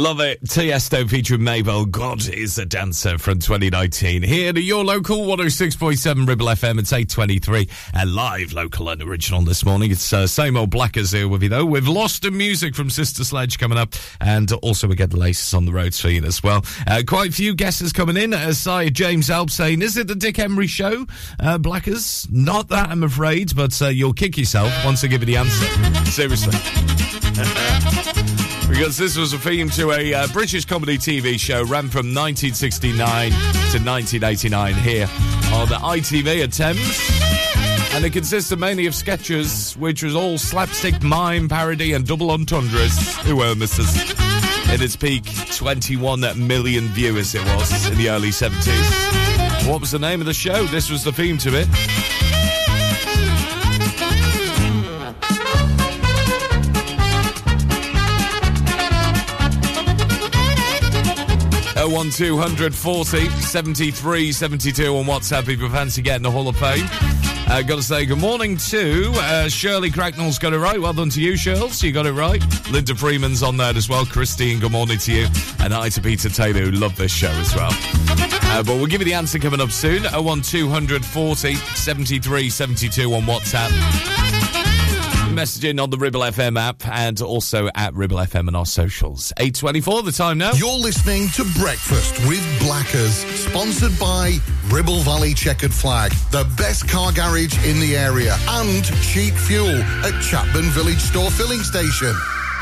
Love it. Tiesto featuring Mabel. God is a dancer from 2019. Here to your local 106.7 Ribble FM. It's 823. A live local and original this morning. It's uh, same old Blackers here with you though. We've lost in music from Sister Sledge coming up. And also we get the laces on the roads you as well. Uh, quite a few guesses coming in. Aside James Alp saying, is it the Dick Emery show? Uh, Blackers? Not that I'm afraid, but uh, you'll kick yourself once I give you the answer. Seriously. *laughs* because this was a theme to a uh, British comedy TV show ran from 1969 to 1989 here on the ITV at Thames. And it consisted mainly of sketches, which was all slapstick, mime, parody, and double entendres. Who were misses? In its peak, 21 million viewers it was in the early 70s. What was the name of the show? This was the theme to it. Oh one two hundred forty seventy three seventy two on WhatsApp if you fancy getting the Hall of Fame. Uh, got to say good morning to uh, Shirley Cracknell's got it right. Well done to you, Shirls. You got it right. Linda Freeman's on there as well. Christine, good morning to you. And hi to Peter Taylor, who loved this show as well. Uh, but we'll give you the answer coming up soon. 01240 73 72 on WhatsApp. Mm. Messaging on the Ribble FM app and also at Ribble FM and our socials. 824 the time now. You're listening to Breakfast with Blackers, sponsored by Ribble Valley Checkered Flag, the best car garage in the area, and cheap fuel at Chatburn Village Store Filling Station.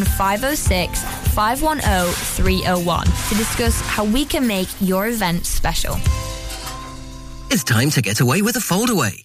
07506 510 301 to discuss how we can make your event special. It's time to get away with a foldaway.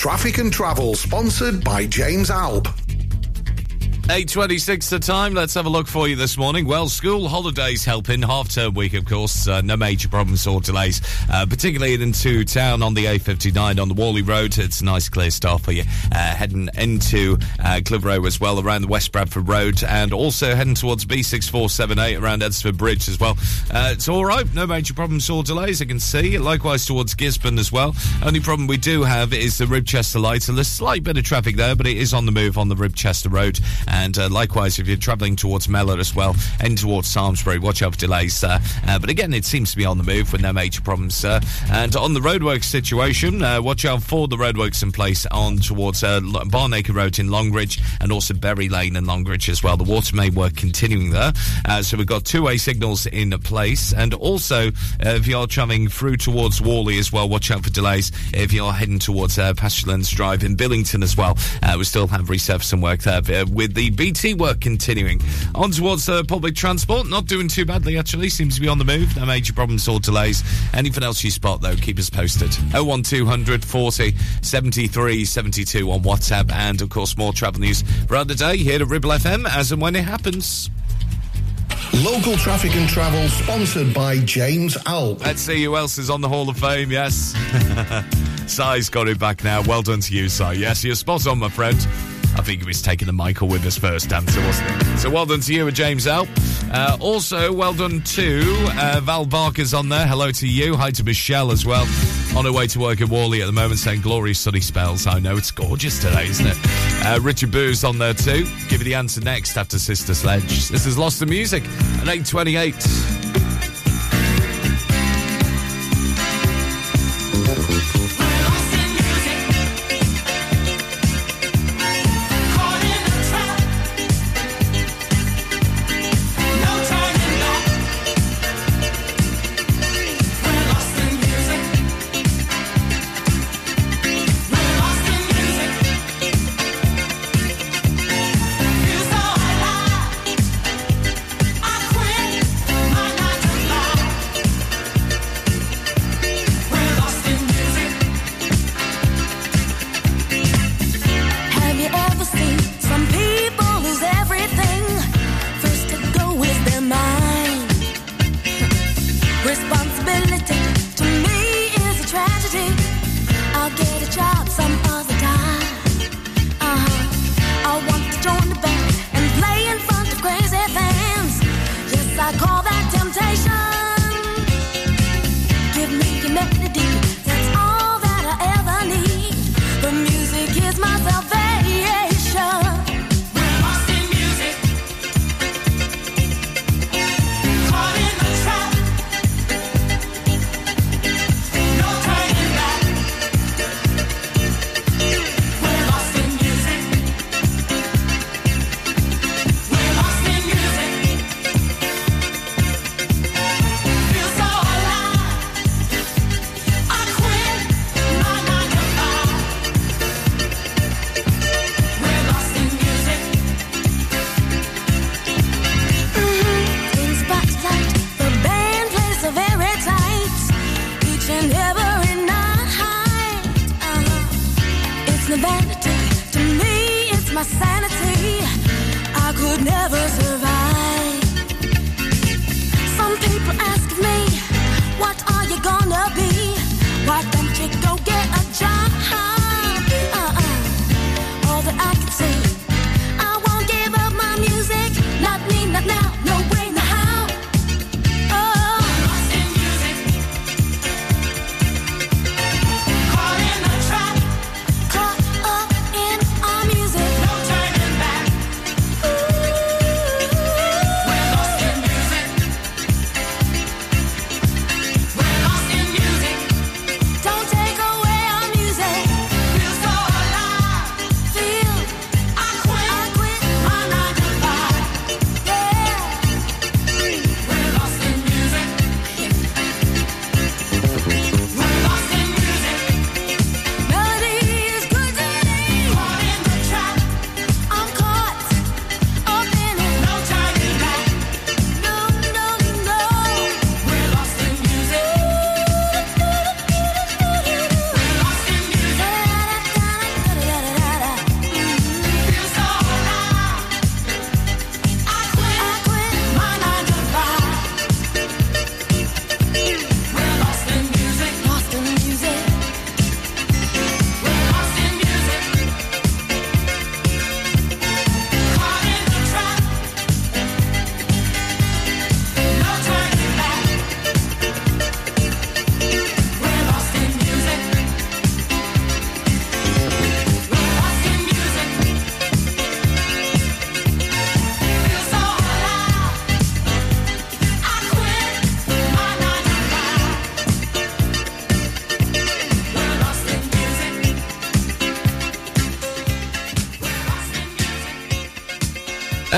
Traffic and Travel, sponsored by James Alp. 8.26 the time. Let's have a look for you this morning. Well, school holidays helping. Half-term week, of course. Uh, no major problems or delays, uh, particularly into town on the A59 on the Whalley Road. It's a nice clear start for you. Uh, heading into uh, Clitheroe as well, around the West Bradford Road, and also heading towards B6478 around Edisford Bridge as well. Uh, it's all right. No major problems or delays, I can see. Likewise towards Gisburn as well. Only problem we do have is the Ribchester lights. and A slight bit of traffic there, but it is on the move on the Ribchester Road. And uh, likewise, if you're travelling towards Mellor as well, and towards Samsbury, watch out for delays there. Uh, but again, it seems to be on the move with no major problems. Uh, and on the roadworks situation, uh, watch out for the roadworks in place on towards uh, Barnacre Road in Longridge and also Berry Lane in Longridge as well. The water main work continuing there. So we've got two-way signals in place. And also, if you're travelling through towards Whalley as well, watch out for delays. If you're heading towards uh, Drive in Billington as well, we still have resurfacing work there with the BT work continuing. On towards uh, public transport, not doing too badly actually, seems to be on the move. No major problems or delays. Anything else you spot though, keep us posted. 01200 40 73 72 on WhatsApp, and of course more travel news throughout the day here at Ribble FM as and when it happens. Local traffic and travel sponsored by James Alp. Let's see who else is on the Hall of Fame, yes. *laughs* Si's got it back now. Well done to you, Si. Yes, you're spot on, my friend. I think he was taking the Michael with his first answer, wasn't it? So well done to you, James L. Uh, also, well done to uh, Val Barker's on there. Hello to you. Hi to Michelle as well. On her way to work in Whalley at the moment, saying glorious sunny spells. I know it's gorgeous today, isn't it? Uh, Richard Boo's on there too. Give you the answer next after Sister Sledge. This is Lost the Music at 828.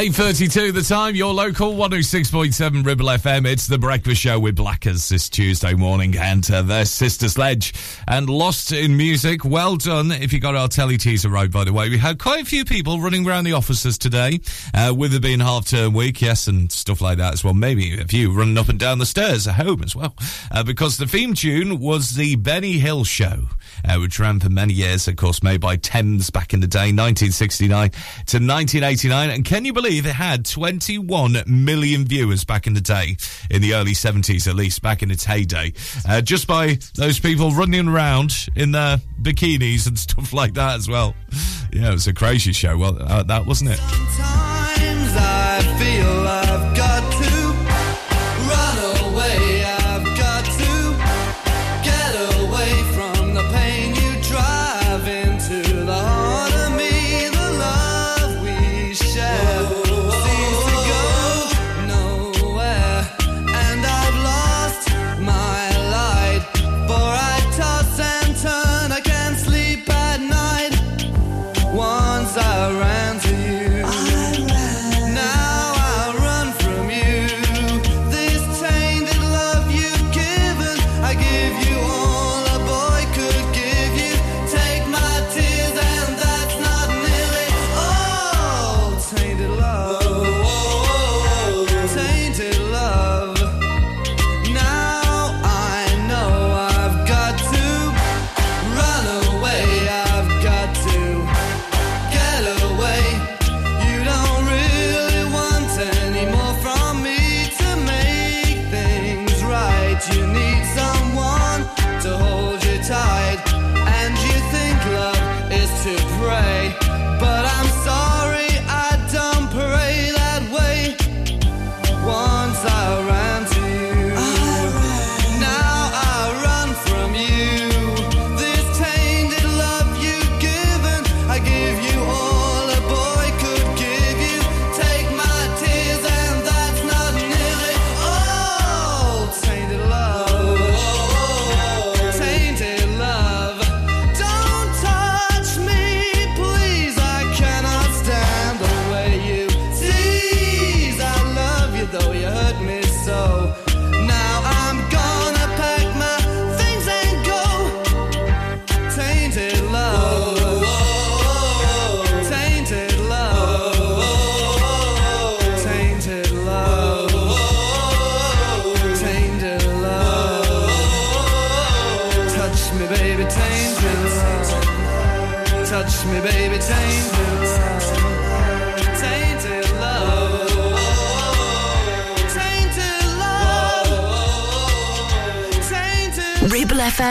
8.32 the time, your local 106.7 Ribble FM. It's the breakfast show with Blackers this Tuesday morning and uh, their Sister Sledge and Lost in Music. Well done if you got our telly teaser right, by the way. We had quite a few people running around the offices today uh, with it being half term week, yes, and stuff like that as well. Maybe a few running up and down the stairs at home as well uh, because the theme tune was the Benny Hill Show, uh, which ran for many years, of course, made by Thames back in the day, 1969 to 1989. And can you believe it had 21 million viewers back in the day, in the early 70s at least, back in its heyday, uh, just by those people running around in their bikinis and *laughs* stuff like that as well. Yeah, it was a crazy show. Well, uh, that wasn't it.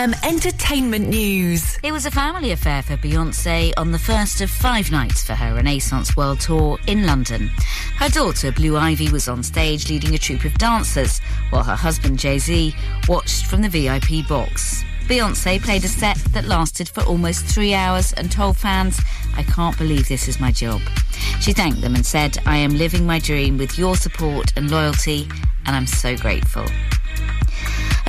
FM Entertainment News. It was a family affair for Beyonce on the first of five nights for her Renaissance World Tour in London. Her daughter, Blue Ivy, was on stage leading a troupe of dancers, while her husband, Jay Z, watched from the VIP box. Beyonce played a set that lasted for almost three hours and told fans, I can't believe this is my job. She thanked them and said, I am living my dream with your support and loyalty, and I'm so grateful.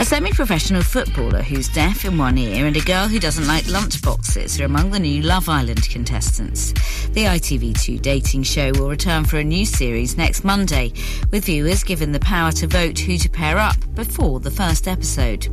A semi professional footballer who's deaf in one ear and a girl who doesn't like lunchboxes are among the new Love Island contestants. The ITV2 dating show will return for a new series next Monday, with viewers given the power to vote who to pair up before the first episode.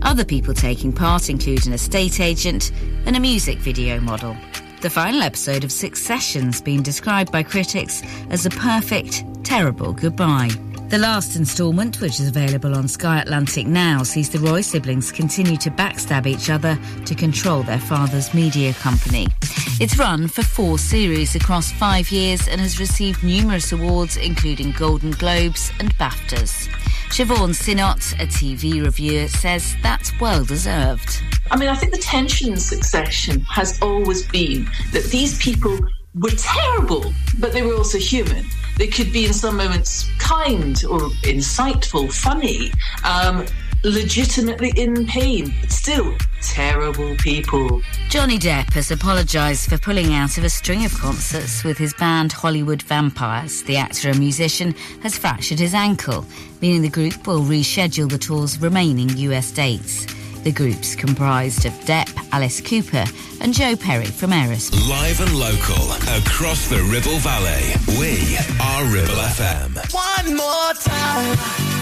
Other people taking part include an estate agent and a music video model. The final episode of Succession's been described by critics as a perfect, terrible goodbye. The last instalment, which is available on Sky Atlantic now, sees the Roy siblings continue to backstab each other to control their father's media company. It's run for four series across five years and has received numerous awards, including Golden Globes and BAFTAs. Siobhan Sinnott, a TV reviewer, says that's well deserved. I mean, I think the tension in succession has always been that these people were terrible, but they were also human. They could be in some moments kind or insightful, funny, um, legitimately in pain, but still terrible people. Johnny Depp has apologised for pulling out of a string of concerts with his band Hollywood Vampires. The actor and musician has fractured his ankle, meaning the group will reschedule the tour's remaining US dates. The group's comprised of Depp, Alice Cooper, and Joe Perry from Aerosmith. Live and local across the Ribble Valley. We are Ribble FM. One more time.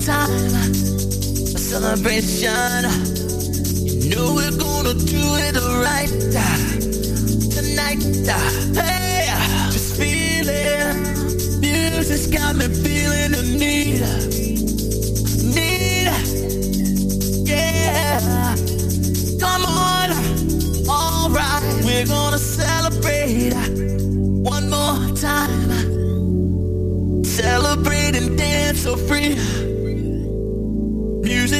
Time. A celebration. You know we're gonna do it right tonight. Hey, just feeling. Music's got me feeling the need. Need. Yeah. Come on. Alright. We're gonna celebrate one more time. Celebrate and dance so free.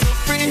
so free.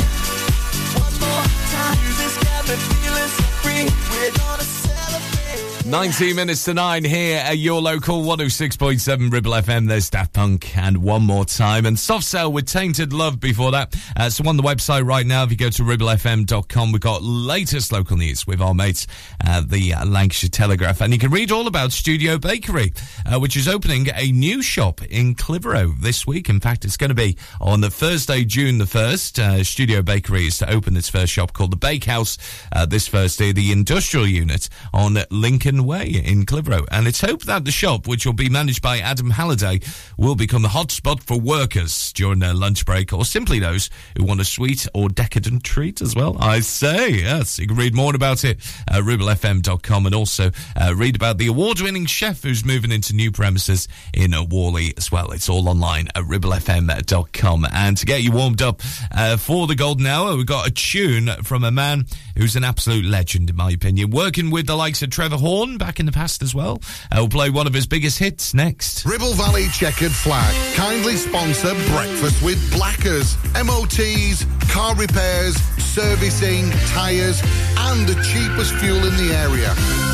One more time. Music's got me feeling so free. We're gonna celebrate. 19 minutes to 9 here at your local 106.7 Ribble FM. There's Daft Punk and one more time. And Soft Cell with Tainted Love before that. Uh, so on the website right now, if you go to ribblefm.com, we've got latest local news with our mates at the Lancashire Telegraph. And you can read all about Studio Bakery, uh, which is opening a new shop in Clitheroe this week. In fact, it's going to be on the Thursday, June the 1st. Uh, Studio Bakery is to open its first shop called the Bakehouse uh, this Thursday, the industrial unit on Lincoln Way in Clitheroe. And it's hoped that the shop, which will be managed by Adam Halliday, will become the hotspot for workers during their lunch break or simply those who want a sweet or decadent treat as well. I say, yes. You can read more about it at ribblefm.com and also uh, read about the award winning chef who's moving into new premises in uh, Whalley as well. It's all online at ribblefm.com. And to get you warmed up uh, for the golden hour, we've got a tune from a man who's an absolute legend, in my opinion. Working with the likes of Trevor Horn back in the past as well. We'll play one of his biggest hits next. Ribble Valley Checkered Flag kindly sponsor Breakfast with Blackers, MOTs, car repairs, servicing, tyres, and the cheapest fuel in the area.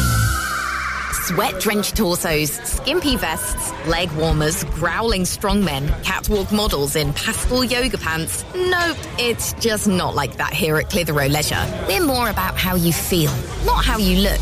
Sweat drenched torsos, skimpy vests, leg warmers, growling strongmen, catwalk models in pastel yoga pants. Nope, it's just not like that here at Clitheroe Leisure. We're more about how you feel, not how you look.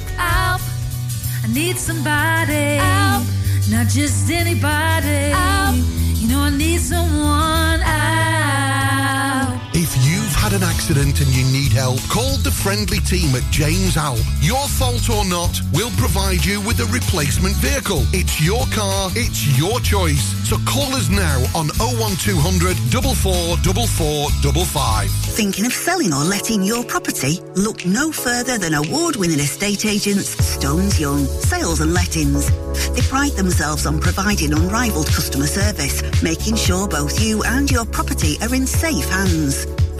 I need somebody. Help! Not just anybody. Help! You know I need someone. Help! If you've had an accident and you need help, call the friendly team at James Alp. Your fault or not, we'll provide you with a replacement vehicle. It's your car, it's your choice. So call us now on 01200 444455. Thinking of selling or letting your property? Look no further than award-winning estate agents Stones Young Sales and Lettings. They pride themselves on providing unrivaled customer service, making sure both you and your property are in safe hands.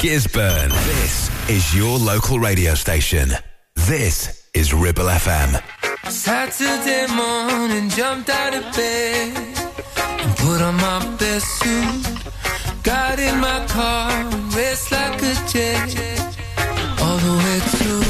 Gisburn. This is your local radio station. This is Ribble FM. Saturday morning, jumped out of bed and put on my best suit. Got in my car, raced like a jet, all the way to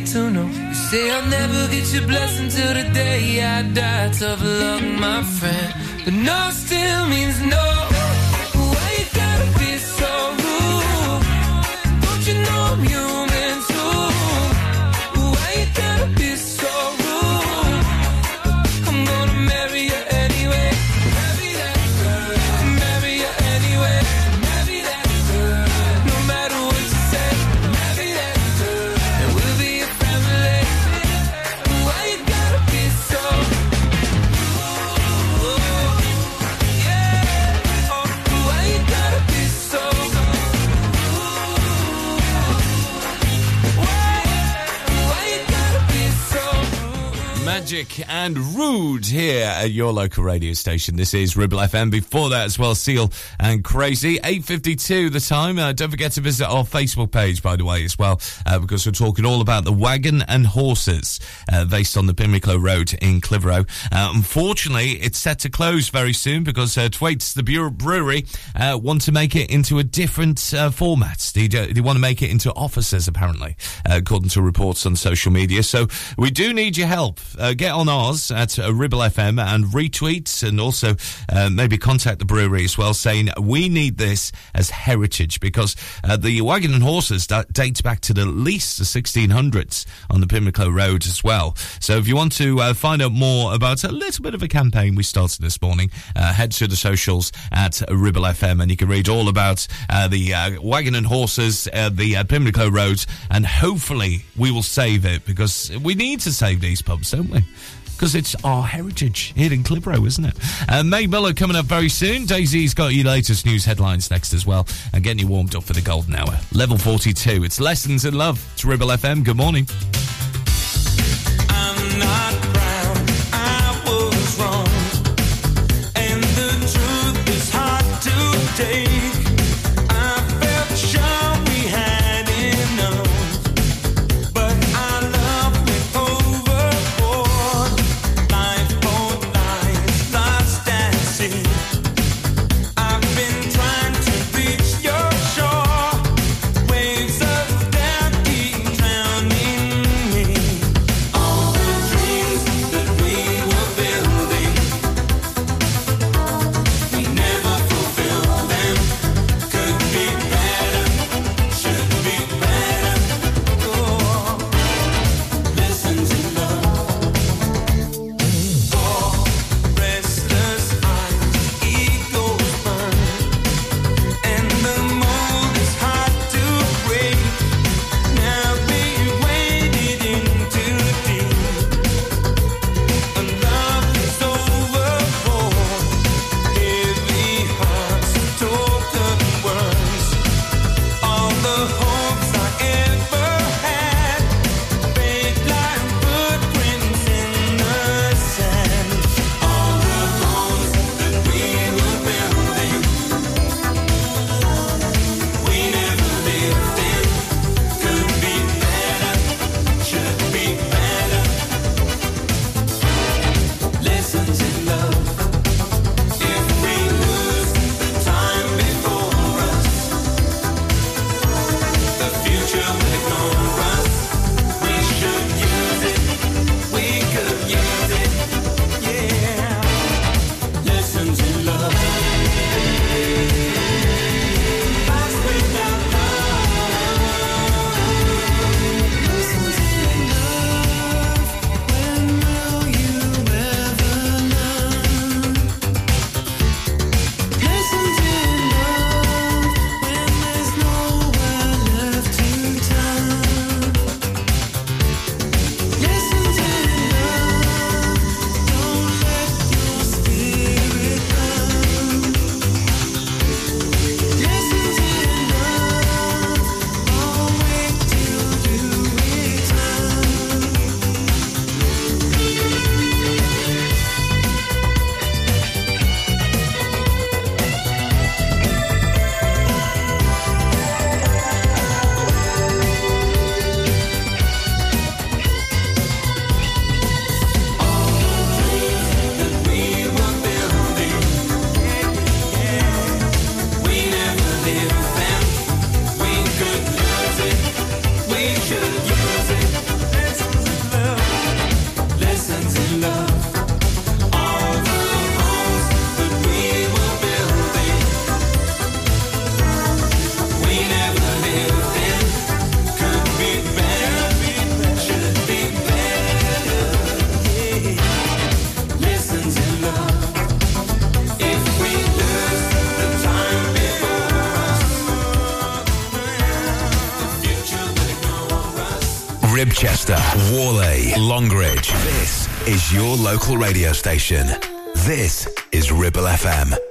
You say I'll never get your blessing till the day I die. Tough luck, my friend. But no and Rude here at your local radio station. This is Ribble FM. Before that as well, Seal and Crazy. 8.52 the time. Uh, don't forget to visit our Facebook page, by the way, as well, uh, because we're talking all about the wagon and horses uh, based on the Pimlico Road in Clitheroe. Uh, unfortunately, it's set to close very soon because uh, Thwaites, the Brew- brewery, uh, want to make it into a different uh, format. They, they want to make it into offices, apparently, according to reports on social media. So we do need your help. Uh, get on ours at uh, Ribble FM and retweet and also uh, maybe contact the brewery as well saying we need this as heritage because the wagon and horses da- dates back to the least the 1600s on the Pimlico Road as well. So if you want to find out more about a little bit of a campaign we started this morning, head to the socials at Ribble FM and you can read all about the wagon and horses, the Pimlico Road, and hopefully hopefully we will save it because we need to save these pubs, don't we? Because it's our heritage here in Clitheroe, isn't it? Uh, May Miller coming up very soon. Daisy's got your latest news headlines next as well and getting you warmed up for the golden hour. Level 42, it's Lessons in Love. It's Ribble FM. Good morning. Whalley, Longridge. This is your local radio station. This is Ribble FM.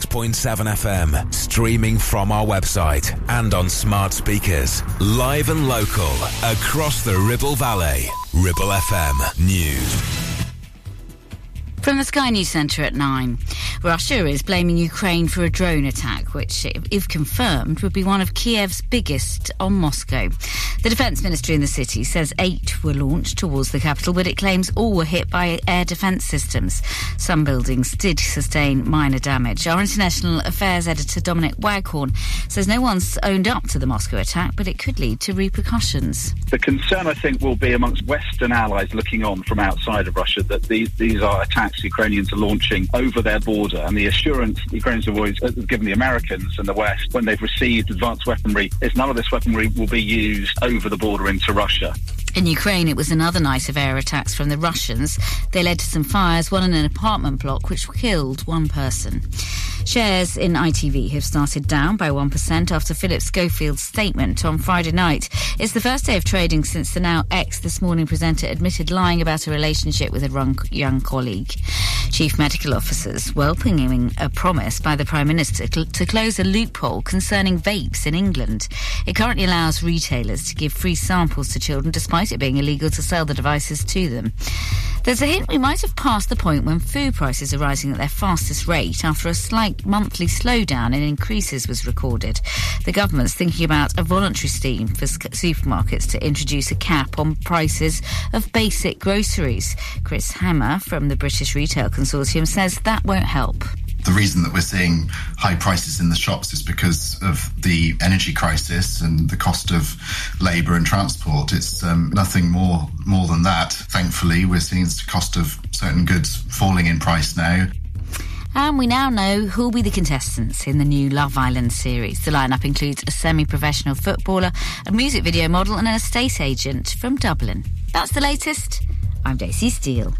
106.7 FM, streaming from our website and on smart speakers. Live and local across the Ribble Valley. Ribble FM News. From the Sky News Centre at 9. Russia is blaming Ukraine for a drone attack, which, if- if confirmed, would be one of Kiev's biggest on Moscow. The Defence Ministry in the city says eight were launched towards the capital, but it claims all were hit by air defence systems. Some buildings did sustain minor damage. Our international affairs editor Dominic Waghorn says no one's owned up to the Moscow attack, but it could lead to repercussions. The concern, I think, will be amongst Western allies looking on from outside of Russia that these, these are attacks Ukrainians are launching over their border. And the assurance the Ukrainians have always uh, given the Americans and the West when they've received advanced weaponry is none of this weaponry will be used over the border into Russia. In Ukraine, it was another night of air attacks from the Russians. They led to some fires, one in an apartment block, which killed one person. Shares in ITV have started down by 1% after Philip Schofield's statement on Friday night. It's the first day of trading since the now ex This Morning presenter admitted lying about a relationship with a young colleague. Chief medical officers welcoming a promise by the Prime Minister to close a loophole concerning vapes in England. It currently allows retailers to give free samples to children despite it being illegal to sell the devices to them. There's a hint we might have passed the point when food prices are rising at their fastest rate after a slight monthly slowdown in increases was recorded. The government's thinking about a voluntary scheme for supermarkets to introduce a cap on prices of basic groceries. Chris Hammer from the British Retail Consortium says that won't help. The reason that we're seeing high prices in the shops is because of the energy crisis and the cost of labour and transport. It's um, nothing more more than that. Thankfully, we're seeing the cost of certain goods falling in price now. And we now know who'll be the contestants in the new Love Island series. The lineup includes a semi professional footballer, a music video model, and an estate agent from Dublin. That's the latest. I'm Daisy Steele.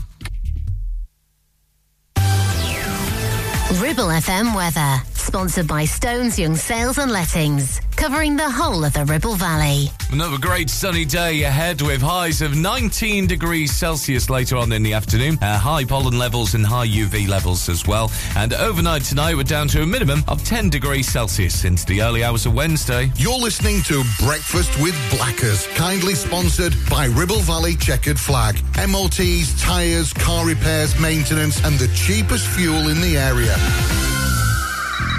Ribble FM weather. Sponsored by Stones Young Sales and Lettings, covering the whole of the Ribble Valley. Another great sunny day ahead with highs of 19 degrees Celsius later on in the afternoon. Uh, high pollen levels and high UV levels as well. And overnight tonight, we're down to a minimum of 10 degrees Celsius into the early hours of Wednesday. You're listening to Breakfast with Blackers, kindly sponsored by Ribble Valley Checkered Flag. MOTs, tyres, car repairs, maintenance, and the cheapest fuel in the area.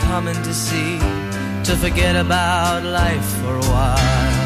common to see, to forget about life for a while.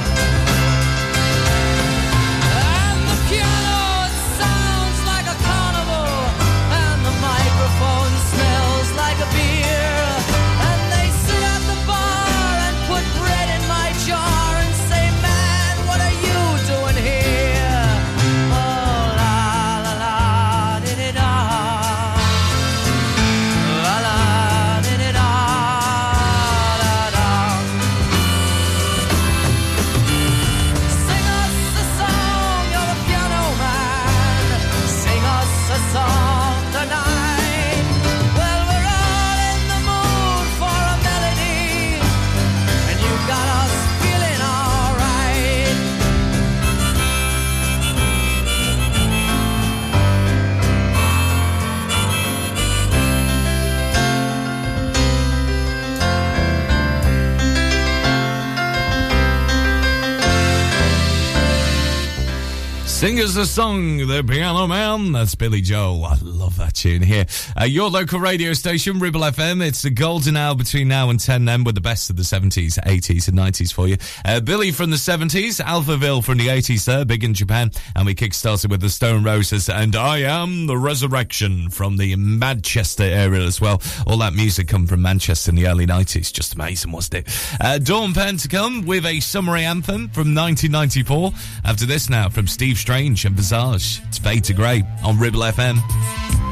Sing us a song, the piano man. That's Billy Joel. I love that tune here. Uh, your local radio station, Ribble FM. It's the golden hour between now and 10 then with the best of the 70s, 80s and 90s for you. Uh, Billy from the 70s, Alphaville from the 80s there, big in Japan. And we kick-started with the Stone Roses and I Am the Resurrection from the Manchester area as well. All that music come from Manchester in the early 90s. Just amazing, wasn't it? Uh, Dawn Penn to come with a summery anthem from 1994. After this now from Steve Str- Strange and Visage. It's Fade to Grey on Ribble FM.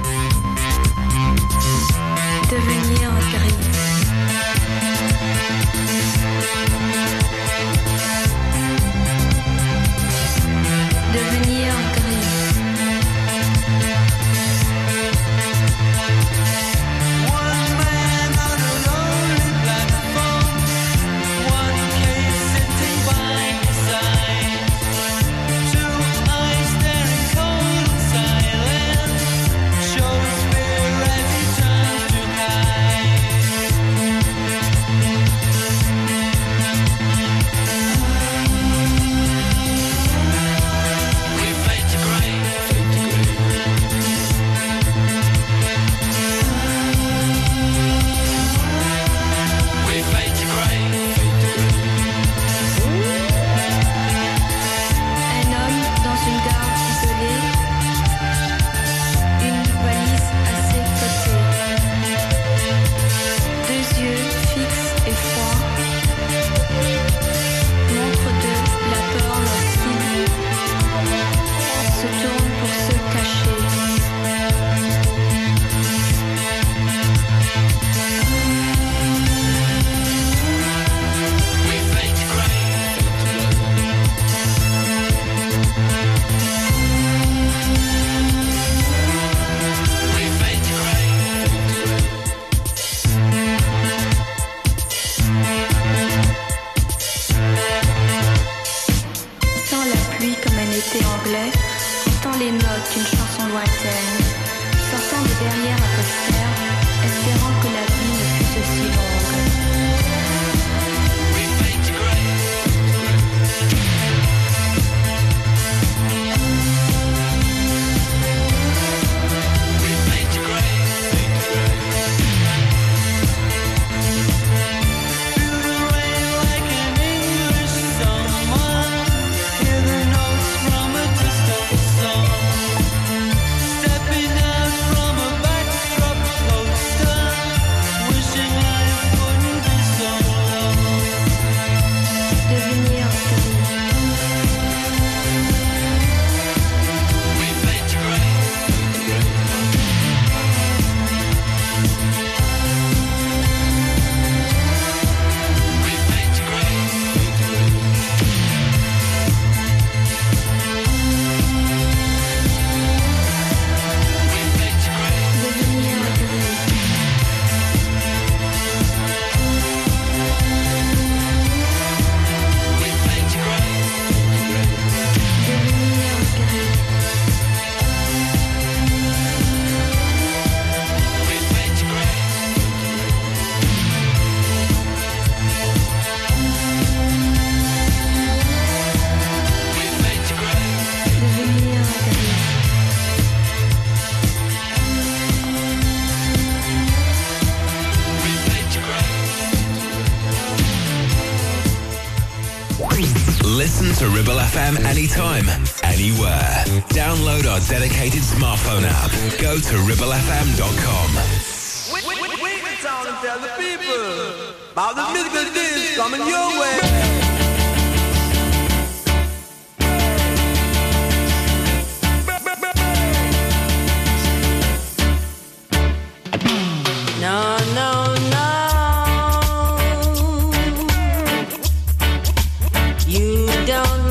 Don't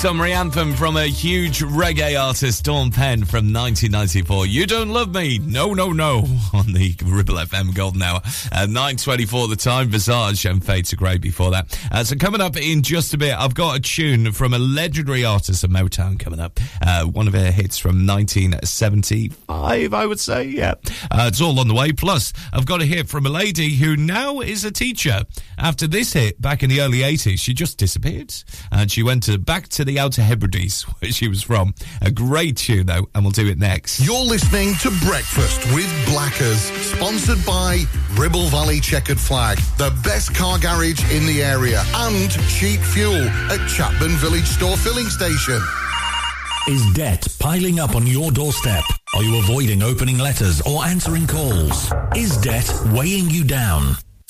summery anthem from a huge reggae artist, Dawn Penn, from 1994. You Don't Love Me, No, No, No, *laughs* on the Ribble FM Golden Hour. Uh, 9.24 the time, Visage and Fade to Grey before that. Uh, so coming up in just a bit, I've got a tune from a legendary artist of Motown coming up. Uh, one of her hits from 1975, I would say, yeah. Uh, it's all on the way. Plus, I've got a hit from a lady who now is a teacher. After this hit back in the early 80s, she just disappeared. And she went to back to the Outer Hebrides, *laughs* where she was from. A great tune, though, and we'll do it next. You're listening to Breakfast with Blackers, sponsored by Ribble Valley Checkered Flag, the best car garage in the area, and cheap fuel at Chatburn Village Store Filling Station. Is debt piling up on your doorstep? Are you avoiding opening letters or answering calls? Is debt weighing you down?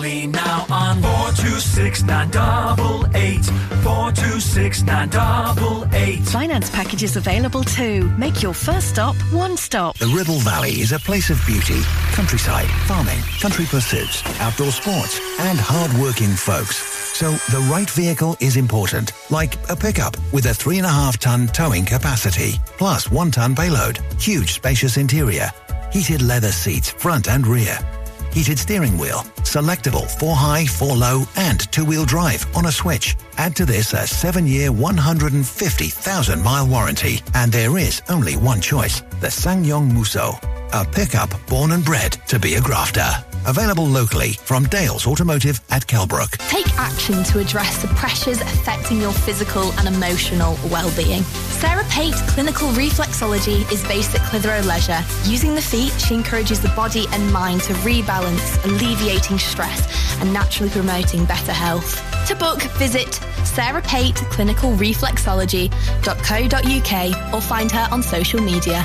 Call Burnley now on 426 426 988. 426 988. Finance packages available too. Make your first stop one stop. The Ribble Valley is a place of beauty, countryside, farming, country pursuits, outdoor sports, and hard-working folks. So the right vehicle is important, like a pickup with a three and a half ton towing capacity, plus one ton payload, huge spacious interior, heated leather seats front and rear, heated steering wheel, selectable 4 high, 4 low, and 2 wheel drive on a switch. Add to this a 7 year, 150,000 mile warranty, and there is only one choice the SsangYong Musso, a pickup born and bred to be a grafter. Available locally from Dales Automotive at Kelbrook. Take action to address the pressures affecting your physical and emotional well-being. Sarah Pate Clinical Reflexology is based at Clitheroe Leisure. Using the feet, she encourages the body and mind to rebalance, alleviating stress and naturally promoting better health. To book, visit sarahpateclinicalreflexology.co.uk or find her on social media.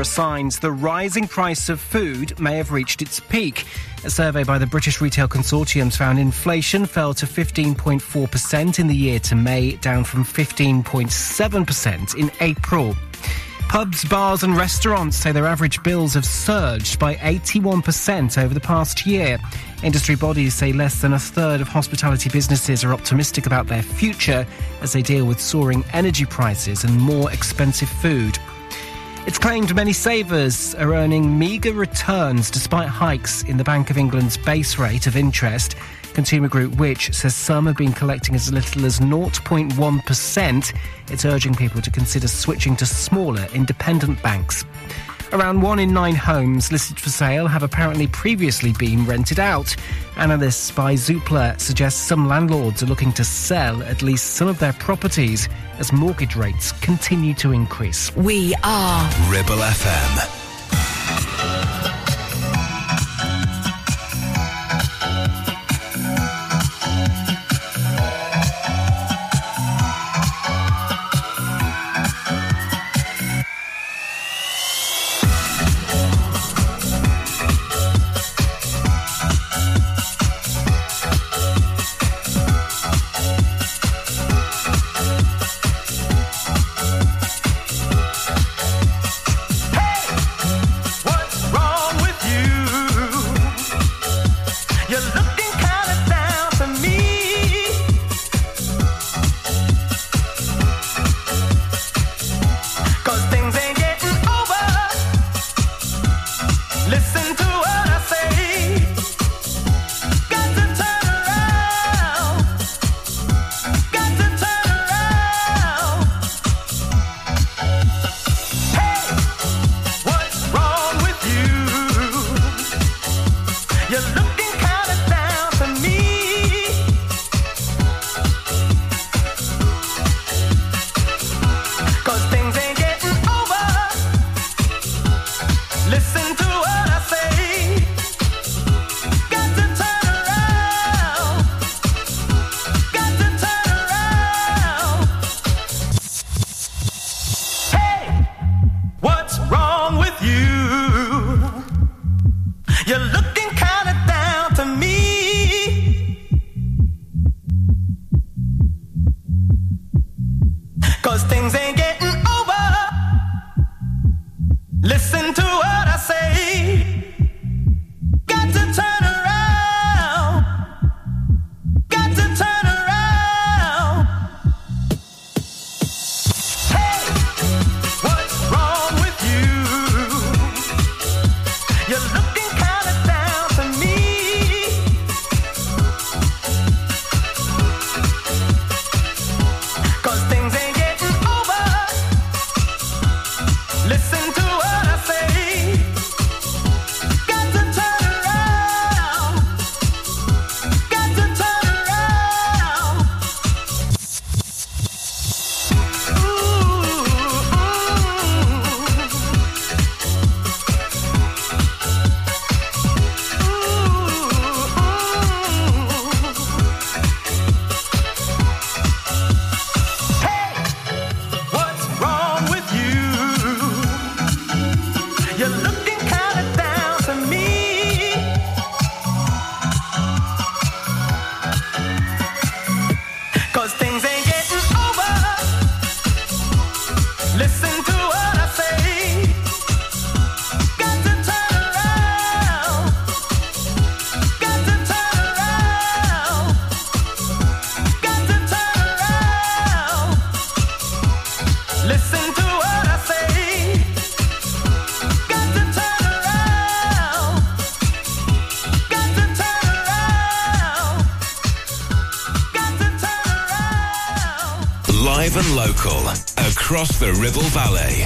There are signs the rising price of food may have reached its peak. A survey by the British Retail Consortiums found inflation fell to 15.4% in the year to May, down from 15.7% in April. Pubs, bars, and restaurants say their average bills have surged by 81% over the past year. Industry bodies say less than a third of hospitality businesses are optimistic about their future as they deal with soaring energy prices and more expensive food. It's claimed many savers are earning meagre returns despite hikes in the Bank of England's base rate of interest. Consumer Group Which says some have been collecting as little as 0.1%. It's urging people to consider switching to smaller independent banks. Around one in nine homes listed for sale have apparently previously been rented out. Analysts by Zoopla suggest some landlords are looking to sell at least some of their properties as mortgage rates continue to increase. We are Ribble FM. Ribble Valley.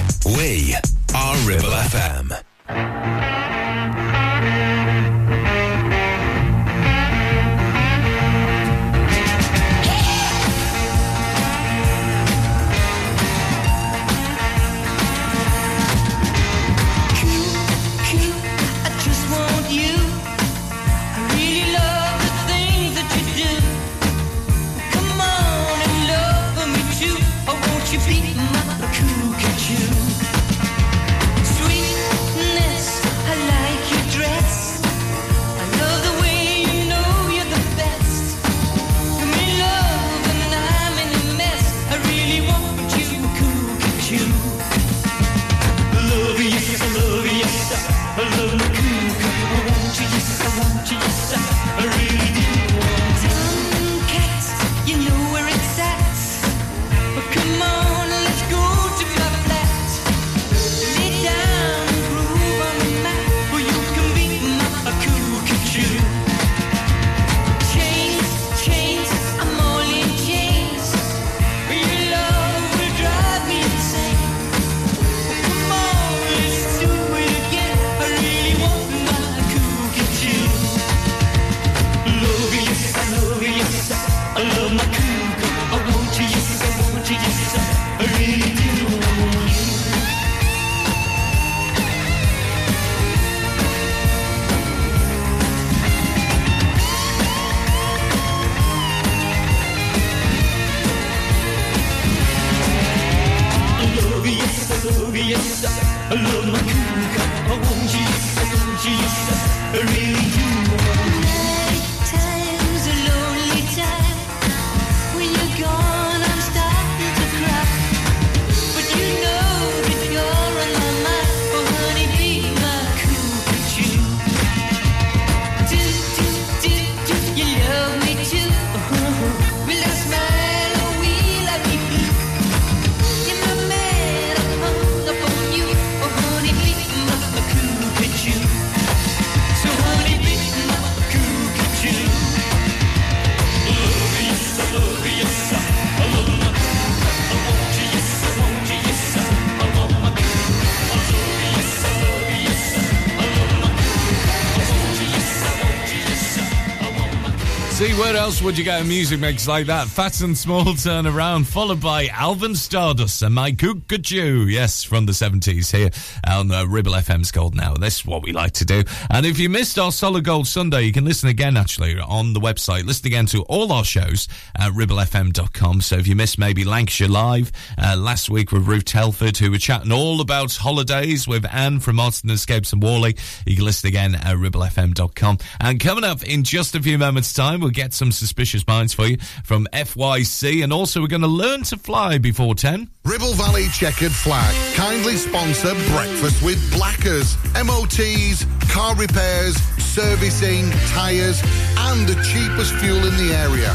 Where else would you get a music mix like that? Phats and Small turn around, followed by Alvin Stardust and My Coo Ca Choo. Yes, from the 70s here on uh, Ribble FM's Gold Now. This is what we like to do. And if you missed our Solid Gold Sunday, you can listen again, actually, on the website. Listen again to all our shows at ribblefm.com. So if you missed maybe Lancashire Live uh, last week with Ruth Telford, who were chatting all about holidays with Anne from Austin Escapes and Whalley, you can listen again at ribblefm.com. And coming up in just a few moments' time, we'll get some suspicious minds for you from FYC. And also, we're going to learn to fly before 10. Ribble Valley Checkered Flag kindly sponsor breakfast with Blackers, MOTs, car repairs, servicing, tyres, and the cheapest fuel in the area.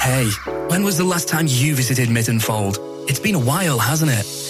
Hey, when was the last time you visited Mytton Fold? It's been a while, hasn't it?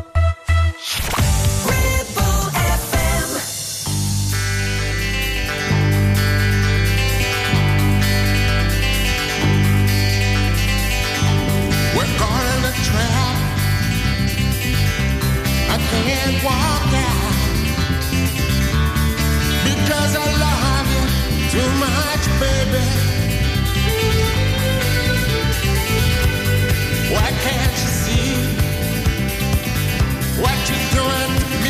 baby. Why can't you see what you're doing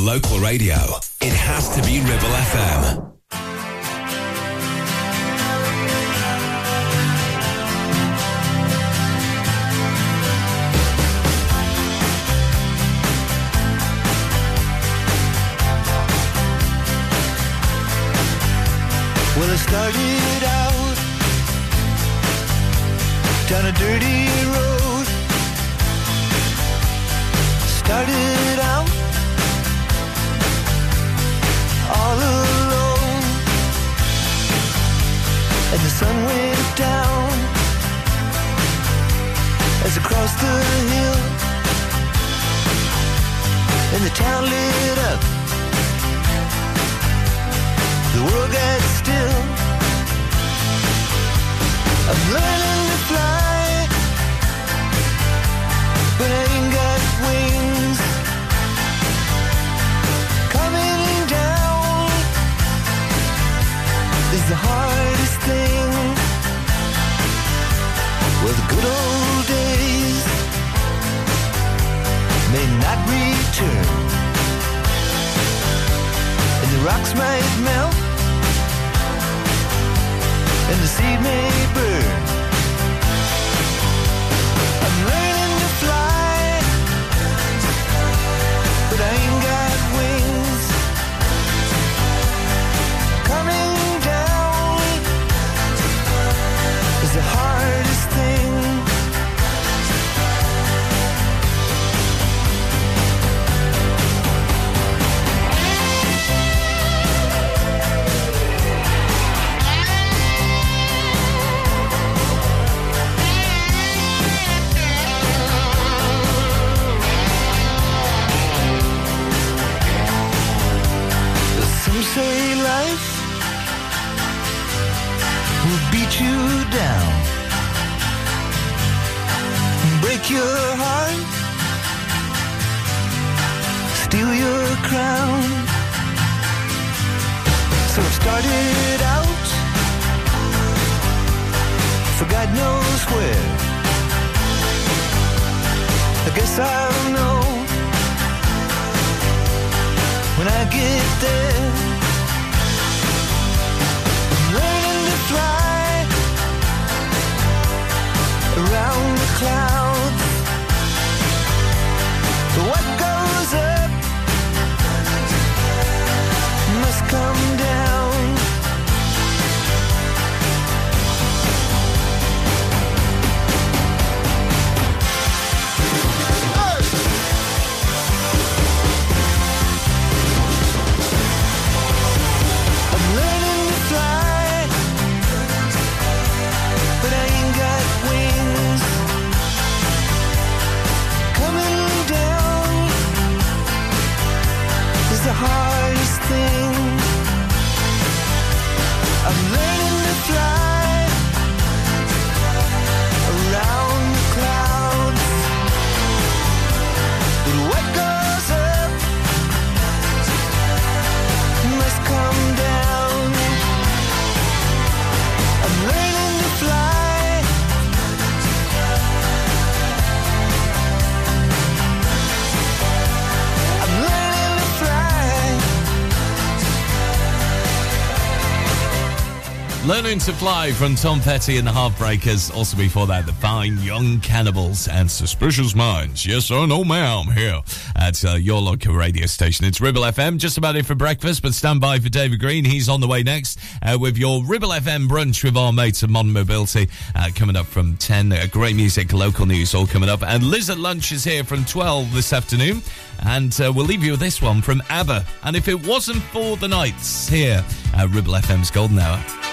local radio. Return, and the rocks might melt, and the sea may burn. Down, break your heart, steal your crown. So I started out for God knows where. I guess I'll know when I get there. Around the clouds. Learning to Fly from Tom Petty and the Heartbreakers. Also before that, the fine Young Cannibals and Suspicious Minds. Yes sir, no ma'am, here at uh, your local radio station. It's Ribble FM, just about it for breakfast, but stand by for David Green. He's on the way next uh, with your Ribble FM brunch with our mates at Modern Mobility uh, coming up from 10. Uh, great music, local news all coming up. And Liz at Lunch is here from 12 this afternoon. And uh, we'll leave you with this one from ABBA. And if it wasn't for the nights here at Ribble FM's Golden Hour.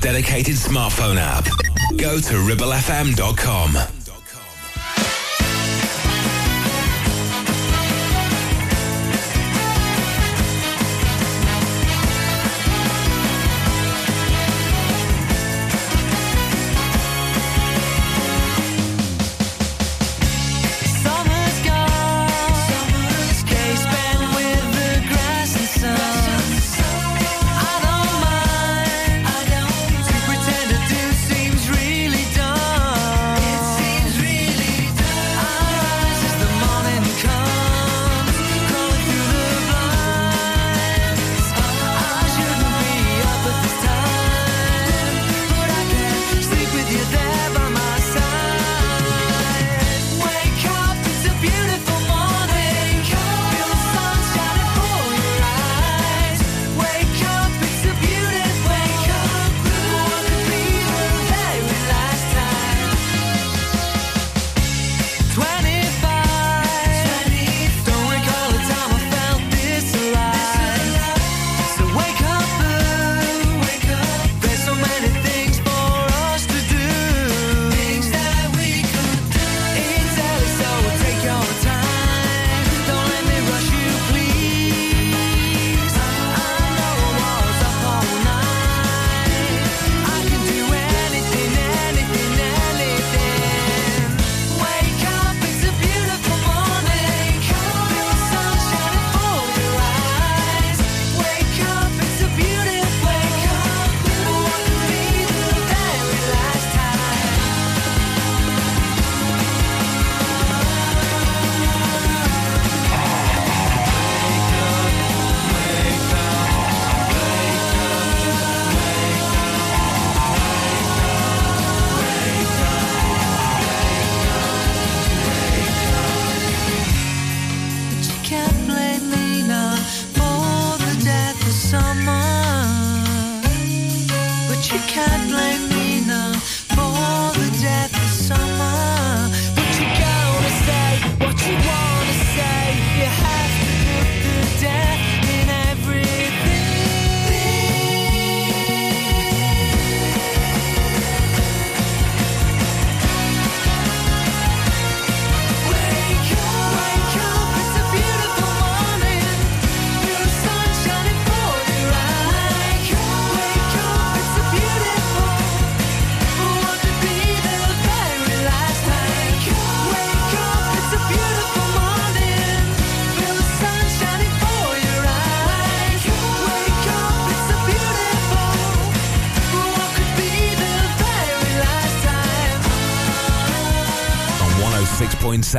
dedicated smartphone app. Go to ribblefm.com.